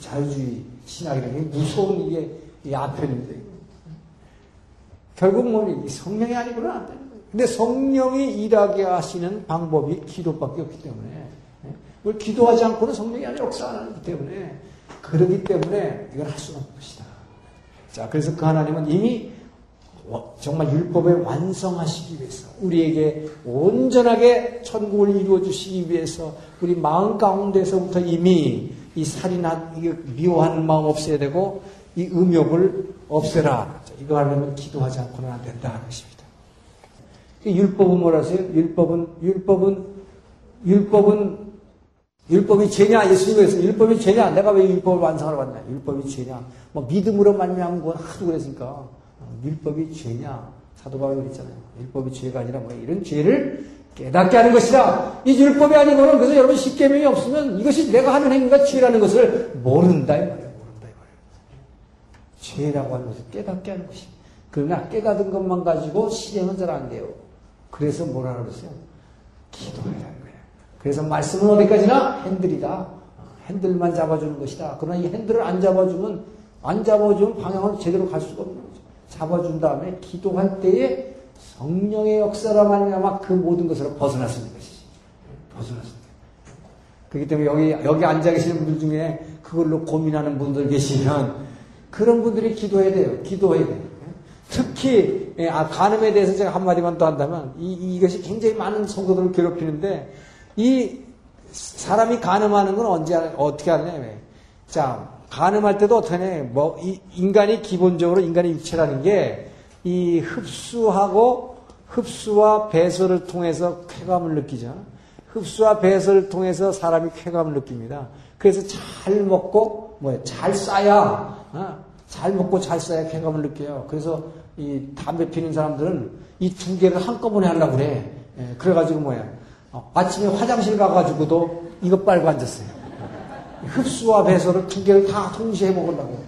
자유주의 신학이라는 게 무서운 이게 이 아편입니다. 결국 뭐 성령이 아니고는 안 되는 거예요. 근데 성령이 일하게 하시는 방법이 기도밖에 없기 때문에 뭘 기도하지 않고는 성령이 아니라 역사 안 하기 때문에 그러기 때문에 이걸 할 수가 없는 것이다. 자, 그래서 그 하나님은 이미 정말 율법을 완성하시기 위해서 우리에게 온전하게 천국을 이루어 주시기 위해서 우리 마음 가운데서부터 이미 이이 미워하는 마음 없애야 되고 이 음욕을 없애라. 이거 하려면 기도하지 않고는 안 된다 하는 것입니다. 율법은 뭐라세요? 율법은 율법은 율법은 율법이 죄냐? 그랬어요. 율법이 죄냐? 내가 왜 율법을 완성하러 왔냐? 율법이 죄냐? 뭐 믿음으로 말미암은 건 하도 그랬으니까 율법이 죄냐? 사도 바울이 그랬잖아요. 율법이 죄가 아니라 뭐 이런 죄를 깨닫게 하는 것이다. 이 율법이 아니고는 그래서 여러분 십계명이 없으면 이것이 내가 하는 행위가 죄라는 것을 모른다 이 말이에요. 모른다 이 말이에요. 죄라고 하는 것을 깨닫게 하는 것입니다. 그러나 깨닫은 것만 가지고 실행은 잘 안 돼요. 그래서 뭐라 그러세요? 기도해라는 거예요. 그래서 말씀은 어디까지나 핸들이다. 핸들만 잡아주는 것이다. 그러나 이 핸들을 안 잡아주면 안 잡아주면 방향을 제대로 갈 수가 없는 거죠. 잡아준 다음에 기도할 때에 성령의 역사로 말미암아 그 모든 것으로. 벗어날 수 있는 그렇기 때문에 여기 여기 앉아 계시는 분들 중에 그걸로 고민하는 분들 계시면 그런 분들이 기도해야 돼요. 기도해야 돼요. 특히 예, 아, 간음에 대해서 제가 한 마디만 더 한다면 이, 이것이 굉장히 많은 성도들을 괴롭히는데 이 사람이 간음하는 건 언제 어떻게 하느냐 자 간음할 때도 하냐 뭐 인간이 기본적으로 인간의 육체라는 게 이 흡수하고 흡수와 배설을 통해서 쾌감을 느끼죠. 흡수와 배설을 통해서 사람이 쾌감을 느낍니다. 그래서 잘 먹고 뭐 잘 싸야 어? 잘 먹고 잘 싸야 쾌감을 느껴요. 그래서 이 담배 피는 사람들은 이 두 개를 한꺼번에 하려고 그래. 예, 그래가지고 뭐야. 어, 아침에 화장실 가가지고도 이거 빨고 앉았어요. 흡수와 배설을 두 개를 다 동시에 먹으려고.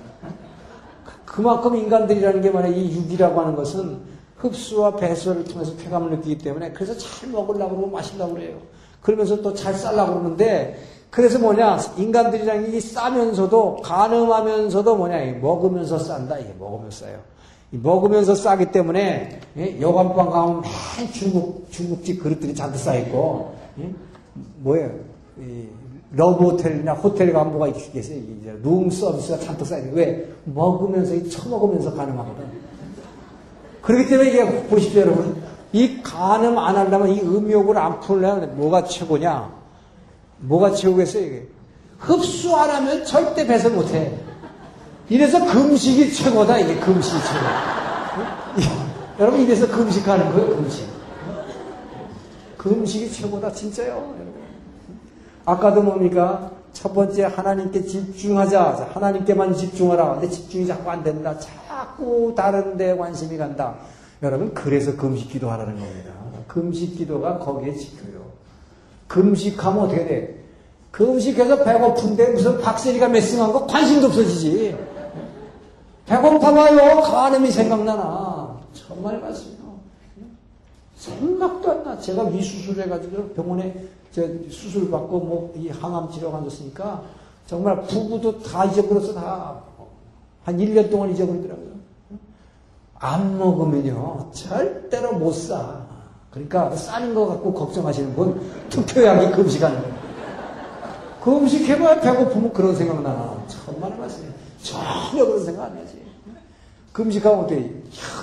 그만큼 인간들이라는 게 말이야. 이 육이라고 하는 것은 흡수와 배설을 통해서 쾌감을 느끼기 때문에 그래서 잘 먹으려고 그러고 마시려고 그래요. 그러면서 또잘 싸려고 그러는데 그래서 뭐냐 인간들이랑 이 싸면서도 가늠하면서도 뭐냐 먹으면서 싼다 이게 먹으면서 싸요. 먹으면서 싸기 때문에 예? 여관방 가면 맨 중국 중국집 그릇들이 잔뜩 쌓여 있고 예? 뭐예요? 러브 호텔이나 호텔 뭐가 있겠어요? 이제 룸 서비스가 잔뜩 쌓여 있는 왜 먹으면서 처먹으면서 간음하거든. 그렇기 때문에 이게 보십시오 여러분 이 간음 안 하려면 이 음욕을 안 품으려면 뭐가 최고냐? 뭐가 최고겠어요 이게? 흡수 안 하면 절대 배설 못 해. 이래서 금식이 최고다, 이게 금식이 최고. 여러분, 이래서 금식하는 거예요, 금식. 금식이 최고다, 진짜요, 여러분. 아까도 뭡니까? 첫 번째, 하나님께 집중하자. 하나님께만 집중하라. 근데 집중이 자꾸 안 된다. 자꾸 다른 데 관심이 간다. 여러분, 그래서 금식 기도하라는 겁니다. 금식 기도가 거기에 지켜요. 금식하면 어떻게 돼? 금식해서 배고픈데 무슨 박세리가 메싱한 거 관심도 없어지지. 배고파봐요. 간음이 생각나나. 정말 맞습니다. 생각도 안 나. 제가 위수술 해가지고 병원에 수술 받고 뭐 이 항암 치료가 앉았으니까 정말 부부도 다 잊어버렸어. 다. 한 1년 동안 잊어버리더라고요. 안 먹으면요. 절대로 못 사. 그러니까 싸는 거 갖고 걱정하시는 분 투표약이 금식하는 거예요. 금식해봐야 배고프면 그런 생각 나나. 천만의 말씀이에요. 전혀 그런 생각 안 나지. 금식하면 어때?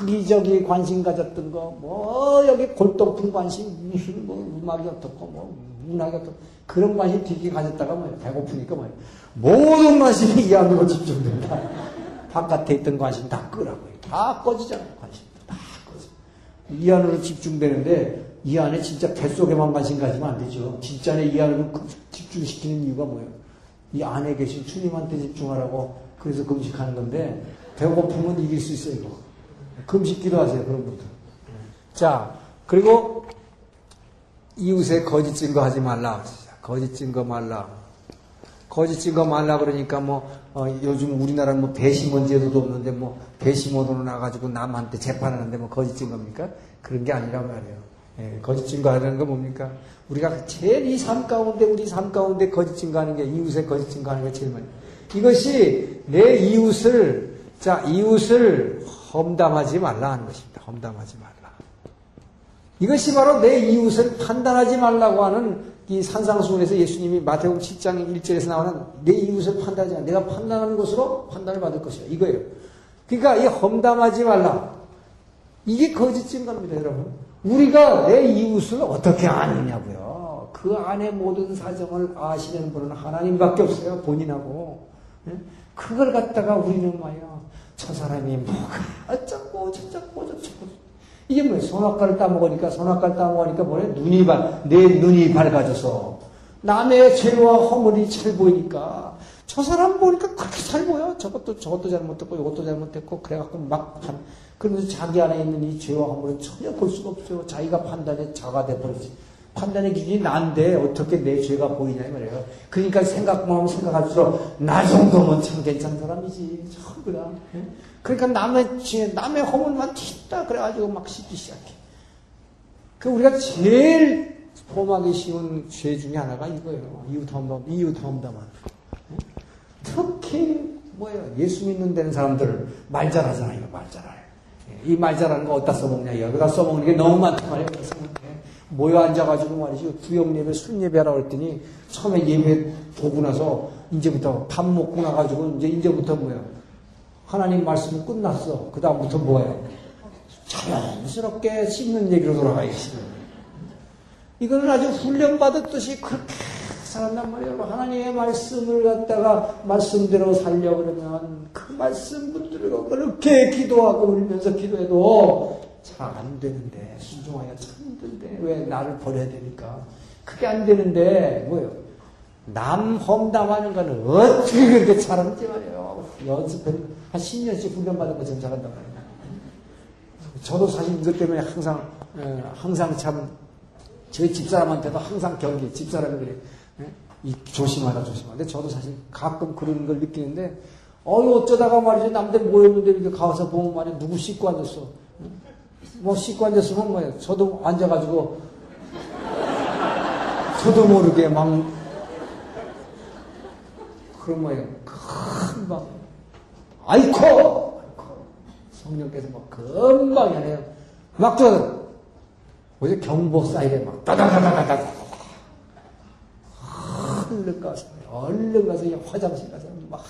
여기저기 관심 가졌던 거, 뭐, 여기 골동품 관심, 무슨, 뭐, 음악이 어떻고, 뭐, 문학이 어떻고, 그런 관심 되게 가졌다가 뭐, 배고프니까 뭐, 모든 관심이 이 안으로 집중된다. 바깥에 있던 관심 다 끄라고요. 다 꺼지잖아요, 관심. 다 꺼져. 이 안으로 집중되는데, 이 안에 진짜 뱃속에만 관심 가지면 안 되죠. 진짜 이 안으로 그 집중시키는 이유가 뭐예요? 이 안에 계신 주님한테 집중하라고 그래서 금식하는 건데, 배고프면 이길 수 있어요, 이거. 금식 기도하세요, 그런 분들. 자, 그리고 이웃에 거짓 증거 하지 말라. 거짓 증거 말라. 거짓 증거 말라 그러니까 뭐, 어, 요즘 우리나라는 뭐 배심원 제도도 없는데 뭐 배심원으로 나가지고 남한테 재판하는데 뭐 거짓 증거입니까? 그런 게 아니란 말이에요. 예, 거짓 증거하는 건 뭡니까? 우리가 제일 이 삶 가운데, 우리 삶 가운데 거짓 증거하는 게, 이웃에 거짓 증거하는 게 제일 많이. 이것이 내 이웃을 자, 이웃을 험담하지 말라 하는 것입니다. 험담하지 말라. 이것이 바로 내 이웃을 판단하지 말라고 하는 이 산상수훈에서 예수님이 마태복음 7장 1절에서 나오는 내 이웃을 판단하지 말라. 내가 판단하는 것으로 판단을 받을 것이야. 이거예요. 그러니까 이 험담하지 말라. 이게 거짓인 겁니다, 여러분. 우리가 내 이웃을 어떻게 아느냐고요. 그 안에 모든 사정을 아시는 분은 하나님밖에 없어요. 본인하고. 그걸 갖다가 우리는 말이야. 저 사람이 뭐가 어쩌고 저쩌고 저쩌고 이게 뭐예요? 선악과를 따먹으니까 선악과를 따먹으니까 뭐래? 눈이 발, 내 눈이 밝아져서 남의 죄와 허물이 잘 보이니까 저 사람 보니까 그렇게 잘 보여. 저것도 저것도 잘못했고 이것도 잘못했고 그래갖고 막 판, 그러면서 자기 안에 있는 이 죄와 허물을 전혀 볼 수가 없죠. 자기가 판단에 자가 돼버리지. 판단의 기준이 난데 어떻게 내 죄가 보이냐 이 말이에요. 그러니까 생각만 하면 생각할수록 나 정도면 참 괜찮은 사람이지. 전부 다. 예? 그러니까 남의 죄, 남의 허물만 튄다 그래가지고 막 씻기 시작해. 그 우리가 제일 범하기 쉬운 죄 중에 하나가 이거예요. 이웃 험담, 이웃 거. 특히 뭐예요? 예수 믿는 데는 사람들 말 잘하잖아요. 말 잘해. 이말 잘하는 거 어디다 써먹냐? 여기다 써먹는 게 너무 많단 말이에요. 모여 앉아가지고 말이죠. 구역 예배, 술 예배하라 그랬더니 처음에 예배 보고 나서 이제부터 밥 먹고 나가지고 이제 이제부터 뭐예요? 하나님 말씀은 끝났어. 그 다음부터 뭐예요? 자연스럽게 씹는 얘기로 돌아가야지. 이거는 아주 훈련받았듯이 그렇게 살았단 말이에요. 하나님의 말씀을 갖다가 말씀대로 살려 그러면 그 말씀 붙들고 그렇게 기도하고 울면서 기도해도 잘 안 되는데 순종하기가 참 힘든데 왜 나를 버려야 되니까 그게 안 되는데 뭐예요? 남 험담하는 거는 어떻게 그렇게 잘하는지 말이에요. 연습해 한 10년씩 훈련받은 것처럼 잘한단 말이에요. 저도 사실 이것 때문에 항상 항상 참 저희 집사람한테도 항상 경기 집사람이 그래 이 조심하라 조심하라. 근데 저도 사실 가끔 그런 걸 느끼는데 어이 어쩌다가 말이지 남들 모였는데 이렇게 가서 보면 말이야 누구 씻고 앉았어. 뭐 씻고 앉았으면 뭐야 저도 앉아가지고 저도 모르게 막 그런 뭐야 큰막 아이코 성령께서 막 금방 하네요. 막 저, 어제 경보 사이렌 막 따다다다다다 얼른 가서, 얼른 가서 그냥 화장실 가서 막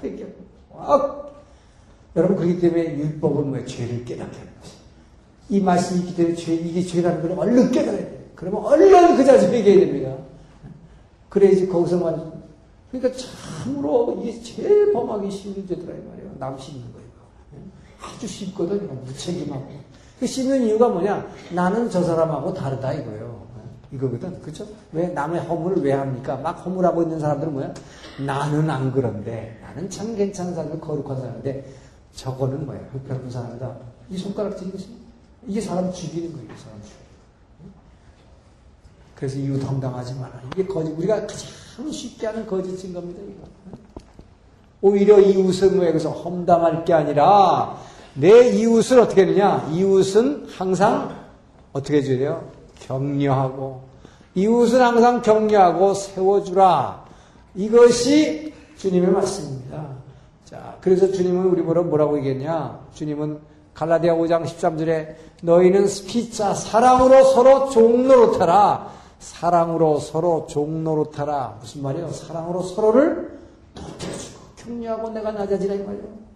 회개하고, 막. 여러분, 그렇기 때문에 율법은 뭐 죄를 깨닫게 하는 것이. 이 말씀이 있기 때문에 죄, 이게 죄라는 걸 얼른 깨달아야 돼요. 그러면 얼른 그 자세 회개해야 됩니다. 그래야지 거기서 말 그러니까 참으로 이게 제일 범하기 죄더라, 이 말이에요. 남 씹는 거, 이거. 아주 쉽거든요. 무책임하고. 그 씹는 이유가 뭐냐? 나는 저 사람하고 다르다, 이거예요. 이거거든. 그죠? 왜 남의 허물을 왜 합니까? 막 허물하고 있는 사람들은 뭐야? 나는 안 그런데, 나는 참 괜찮은 사람이 거룩한 사람인데, 저거는 뭐야? 흑별한 사람이다. 이 손가락질 이 것이 이게 사람 죽이는 거예요, 사람 죽이는 그래서 이웃 험담하지 마라. 이게 거짓, 우리가 가장 쉽게 하는 거짓인 겁니다, 이거. 오히려 이웃을 뭐 여기서 험담할 게 아니라, 내 이웃을 어떻게 하느냐? 이웃은 항상 어떻게 해줘야 돼요? 격려하고 이웃은 항상 격려하고 세워주라. 이것이 주님의 말씀입니다. 자, 그래서 주님은 우리 뭐라 뭐라고 얘기했냐? 주님은 갈라디아 5장 13절에 너희는 피자 사랑으로 서로 종로로 타라. 사랑으로 서로 종로로 타라. 무슨 말이에요? 사랑으로 서로를 높여주고 격려하고 내가 낮아지라 이 말이에요.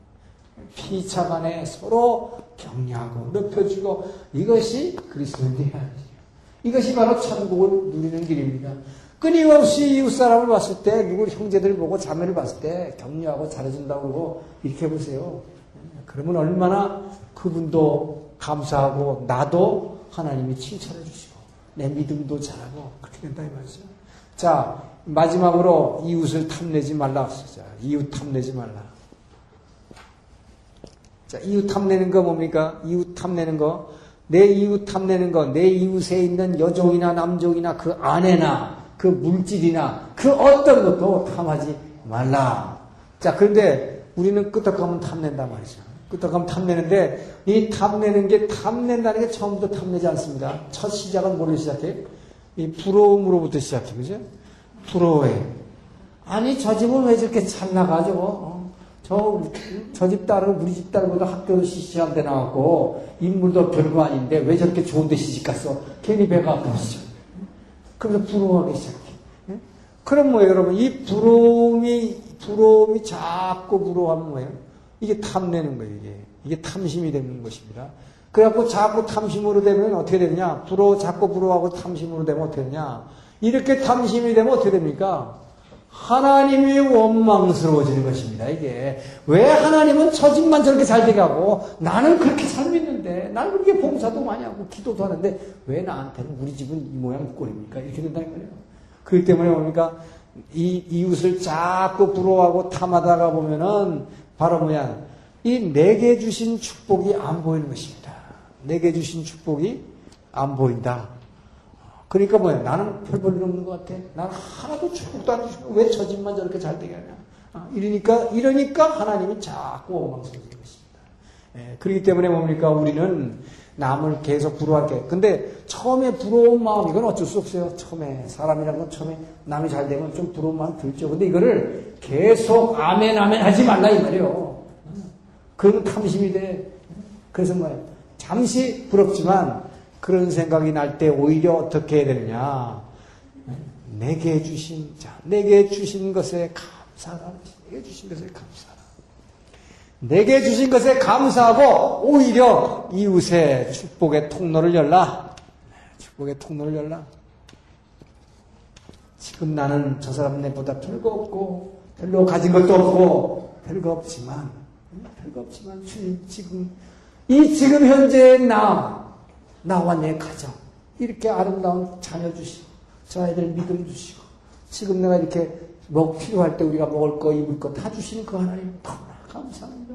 피차 간에 서로 격려하고 높여주고 이것이 그리스도인의 하나님. 이것이 바로 천국을 누리는 길입니다. 끊임없이 이웃 사람을 봤을 때, 누구 형제들 보고 자매를 봤을 때 격려하고 잘해준다고 그러고 이렇게 해보세요. 그러면 얼마나 그분도 감사하고 나도 하나님이 칭찬해 주시고 내 믿음도 잘하고 그렇게 된다 이 말이죠. 자 마지막으로 이웃을 탐내지 말라. 자, 이웃 탐내지 말라. 자 이웃 탐내는 거 뭡니까? 이웃 탐내는 거. 내 이웃 탐내는 것, 내 이웃에 있는 여종이나 남종이나 그 아내나 그 물질이나 그 어떤 것도 탐하지 말라. 자, 그런데 우리는 끄떡하면 탐낸단 말이죠. 끄떡하면 탐내는데 이 탐내는 게 탐낸다는 게 처음부터 탐내지 않습니다. 첫 시작은 뭐로 시작해? 이 부러움으로부터 시작해. 그죠? 부러워해. 아니, 저 집은 왜 저렇게 잘 나가죠? 저, 저 집 딸은 우리 집 딸보다 학교도 시시한 데 나왔고, 인물도 별거 아닌데, 왜 저렇게 좋은 데 시집 갔어? 괜히 배가 아프시죠. 그래서 부러워하기 시작해. 예? 그럼 뭐예요, 여러분? 이 부러움이, 부러움이 자꾸 부러워하면 뭐예요? 이게 탐내는 거예요, 이게. 이게 탐심이 되는 것입니다. 그래갖고 자꾸 탐심으로 되면 어떻게 되느냐? 부러워, 자꾸 부러워하고 탐심으로 되면 어떻게 되느냐? 이렇게 탐심이 되면 어떻게 됩니까? 하나님이 원망스러워지는 것입니다, 이게. 왜 하나님은 저 집만 저렇게 잘 되게 하고, 나는 그렇게 살고 나는 그렇게 봉사도 많이 하고, 기도도 하는데, 왜 나한테는 우리 집은 이 모양 꼴입니까? 이렇게 된다는 거예요. 그렇기 때문에 뭡니까? 이 이웃을 자꾸 부러워하고 탐하다가 보면은, 바로 뭐야? 이 내게 주신 축복이 안 보이는 것입니다. 내게 주신 축복이 안 보인다. 그러니까 뭐야? 나는 별 볼일 없는 것 같아. 나는 하나도 축복도 안 주시고 왜 저 집만 저렇게 잘 되게 하냐. 아, 이러니까, 이러니까 하나님이 자꾸 원망스러워지는 것입니다. 예, 그렇기 때문에 뭡니까? 우리는 남을 계속 부러워할게. 근데 처음에 부러운 마음, 이건 어쩔 수 없어요. 처음에. 사람이란 건 처음에 남이 잘 되면 좀 부러운 마음 들죠. 근데 이거를 계속 아멘, 아멘 하지 말라, 이 말이에요. 그건 탐심이 돼. 그래서 뭐예요? 잠시 부럽지만 그런 생각이 날 때 오히려 어떻게 해야 되느냐. 내게 주신, 자, 내게 주신 것에 감사하라. 내게 주신 것에 감사하라. 내게 주신 것에 감사하고 오히려 이웃의 축복의 통로를 열라. 축복의 통로를 열라. 지금 나는 저 사람 내보다 별거 없고 별로 가진 것도 없고 별거 없지만 별거 없지만 주님 지금 이 지금 현재의 나 나와 내 가정 이렇게 아름다운 자녀 주시고 저 아이들 믿음 주시고 지금 내가 이렇게 먹 필요할 때 우리가 먹을 거 입을 거 다 주시는 그 하나님 감사합니다.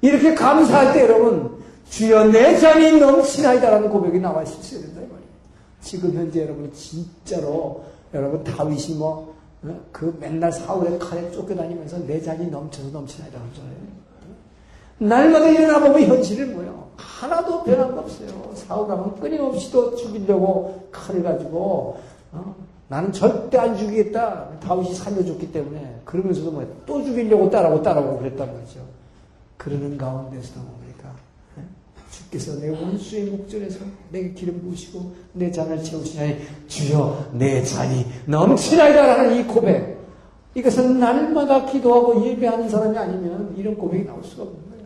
이렇게 감사할 때 여러분 주여 내 잔이 넘치나이다라는 고백이 나와 있어야 된다. 지금 현재 여러분 진짜로 여러분 다윗이 뭐 그 맨날 사울의 칼에 쫓겨다니면서 내 잔이 넘쳐서 넘치나이다는 거잖아요. 날마다 일어나 보면 현실은 뭐예요? 하나도 변한 거 없어요. 사울하면 끊임없이 또 죽이려고 칼을 가지고 어? 나는 절대 안 죽이겠다. 다윗이 살려줬기 때문에 그러면서도 뭐 또 죽이려고 따라오고 따라오고 그랬단 말이죠. 그러는 가운데서도 뭡니까? 주께서 내 원수의 목전에서 내게 기름 부으시고 내 잔을 채우시나니 주여 내 잔이 넘치나이다라는 이 고백 이것은 날마다 기도하고 예배하는 사람이 아니면 이런 고백이 나올 수가 없는 거예요.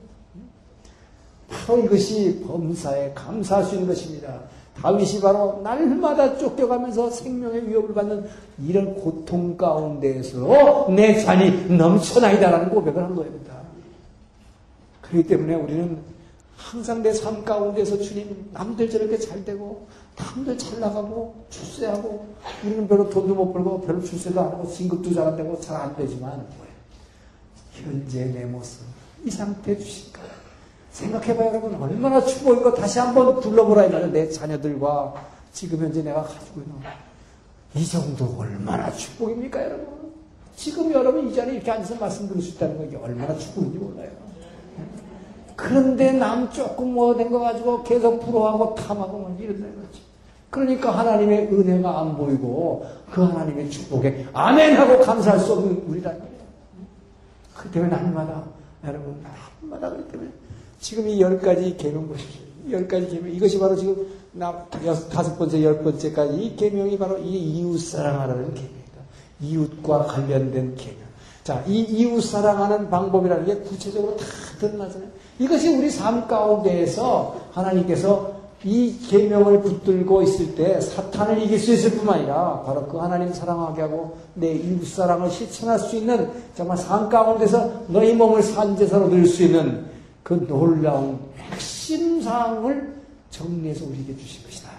바로 이것이 범사에 감사할 수 있는 것입니다. 다윗이 바로 날마다 쫓겨가면서 생명의 위협을 받는 이런 고통 가운데에서 내 잔이 넘쳐나이다라는 고백을 한 거입니다. 그렇기 때문에 우리는 항상 내 삶 가운데서 주님 남들 저렇게 잘 되고 남들 잘 나가고 출세하고 우리는 별로 돈도 못 벌고 별로 출세도 안 하고 진급도 잘 안 되고 잘 안 되지만 현재 내 모습 이 상태 주실까 생각해봐요 여러분. 얼마나 축복이고 다시 한번 불러보라 이 말은 내 자녀들과 지금 현재 내가 가지고 있는 이 정도 얼마나 축복입니까 여러분? 지금 여러분 이 자리에 이렇게 앉아서 말씀 드릴 수 있다는 거 이게 얼마나 축복인지 몰라요. 그런데 남 조금 뭐된 거 가지고 계속 부러워하고 탐하고 뭐 이런다는 거지. 그러니까 하나님의 은혜가 안 보이고 그 하나님의 축복에 아멘 하고 감사할 수 없는 우리라는 거예요. 그 때문에 날마다 여러분 날마다 그렇기 때문에 지금 이 열 가지 계명 보십시오. 열 가지 계명 이것이 바로 지금 나 여섯 다섯 번째 열 번째까지 이 계명이 바로 이 이웃 사랑하라는 계명이다. 이웃과 관련된 계명. 자, 이 이웃 사랑하는 방법이라는 게 구체적으로 다 드러나잖아요. 이것이 우리 삶 가운데에서 하나님께서 이 계명을 붙들고 있을 때 사탄을 이길 수 있을 뿐만 아니라 바로 그 하나님 사랑하게 하고 내 이웃 사랑을 실천할 수 있는 정말 삶 가운데서 너희 몸을 산제사로 드릴 수 있는 그 놀라운 핵심 사항을 정리해서 우리에게 주신 것이다.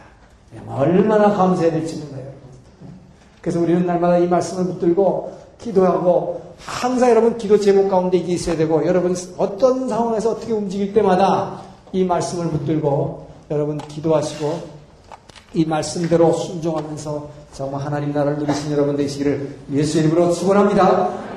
얼마나 감사해야 될지 몰라요. 그래서 우리는 날마다 이 말씀을 붙들고 기도하고 항상 여러분 기도 제목 가운데 이게 있어야 되고 여러분 어떤 상황에서 어떻게 움직일 때마다 이 말씀을 붙들고 여러분 기도하시고 이 말씀대로 순종하면서 정말 하나님 나라를 누리신 여러분 되시기를 예수 이름으로 축원합니다.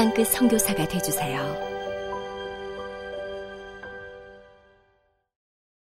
땅끝 성교사가 되주세요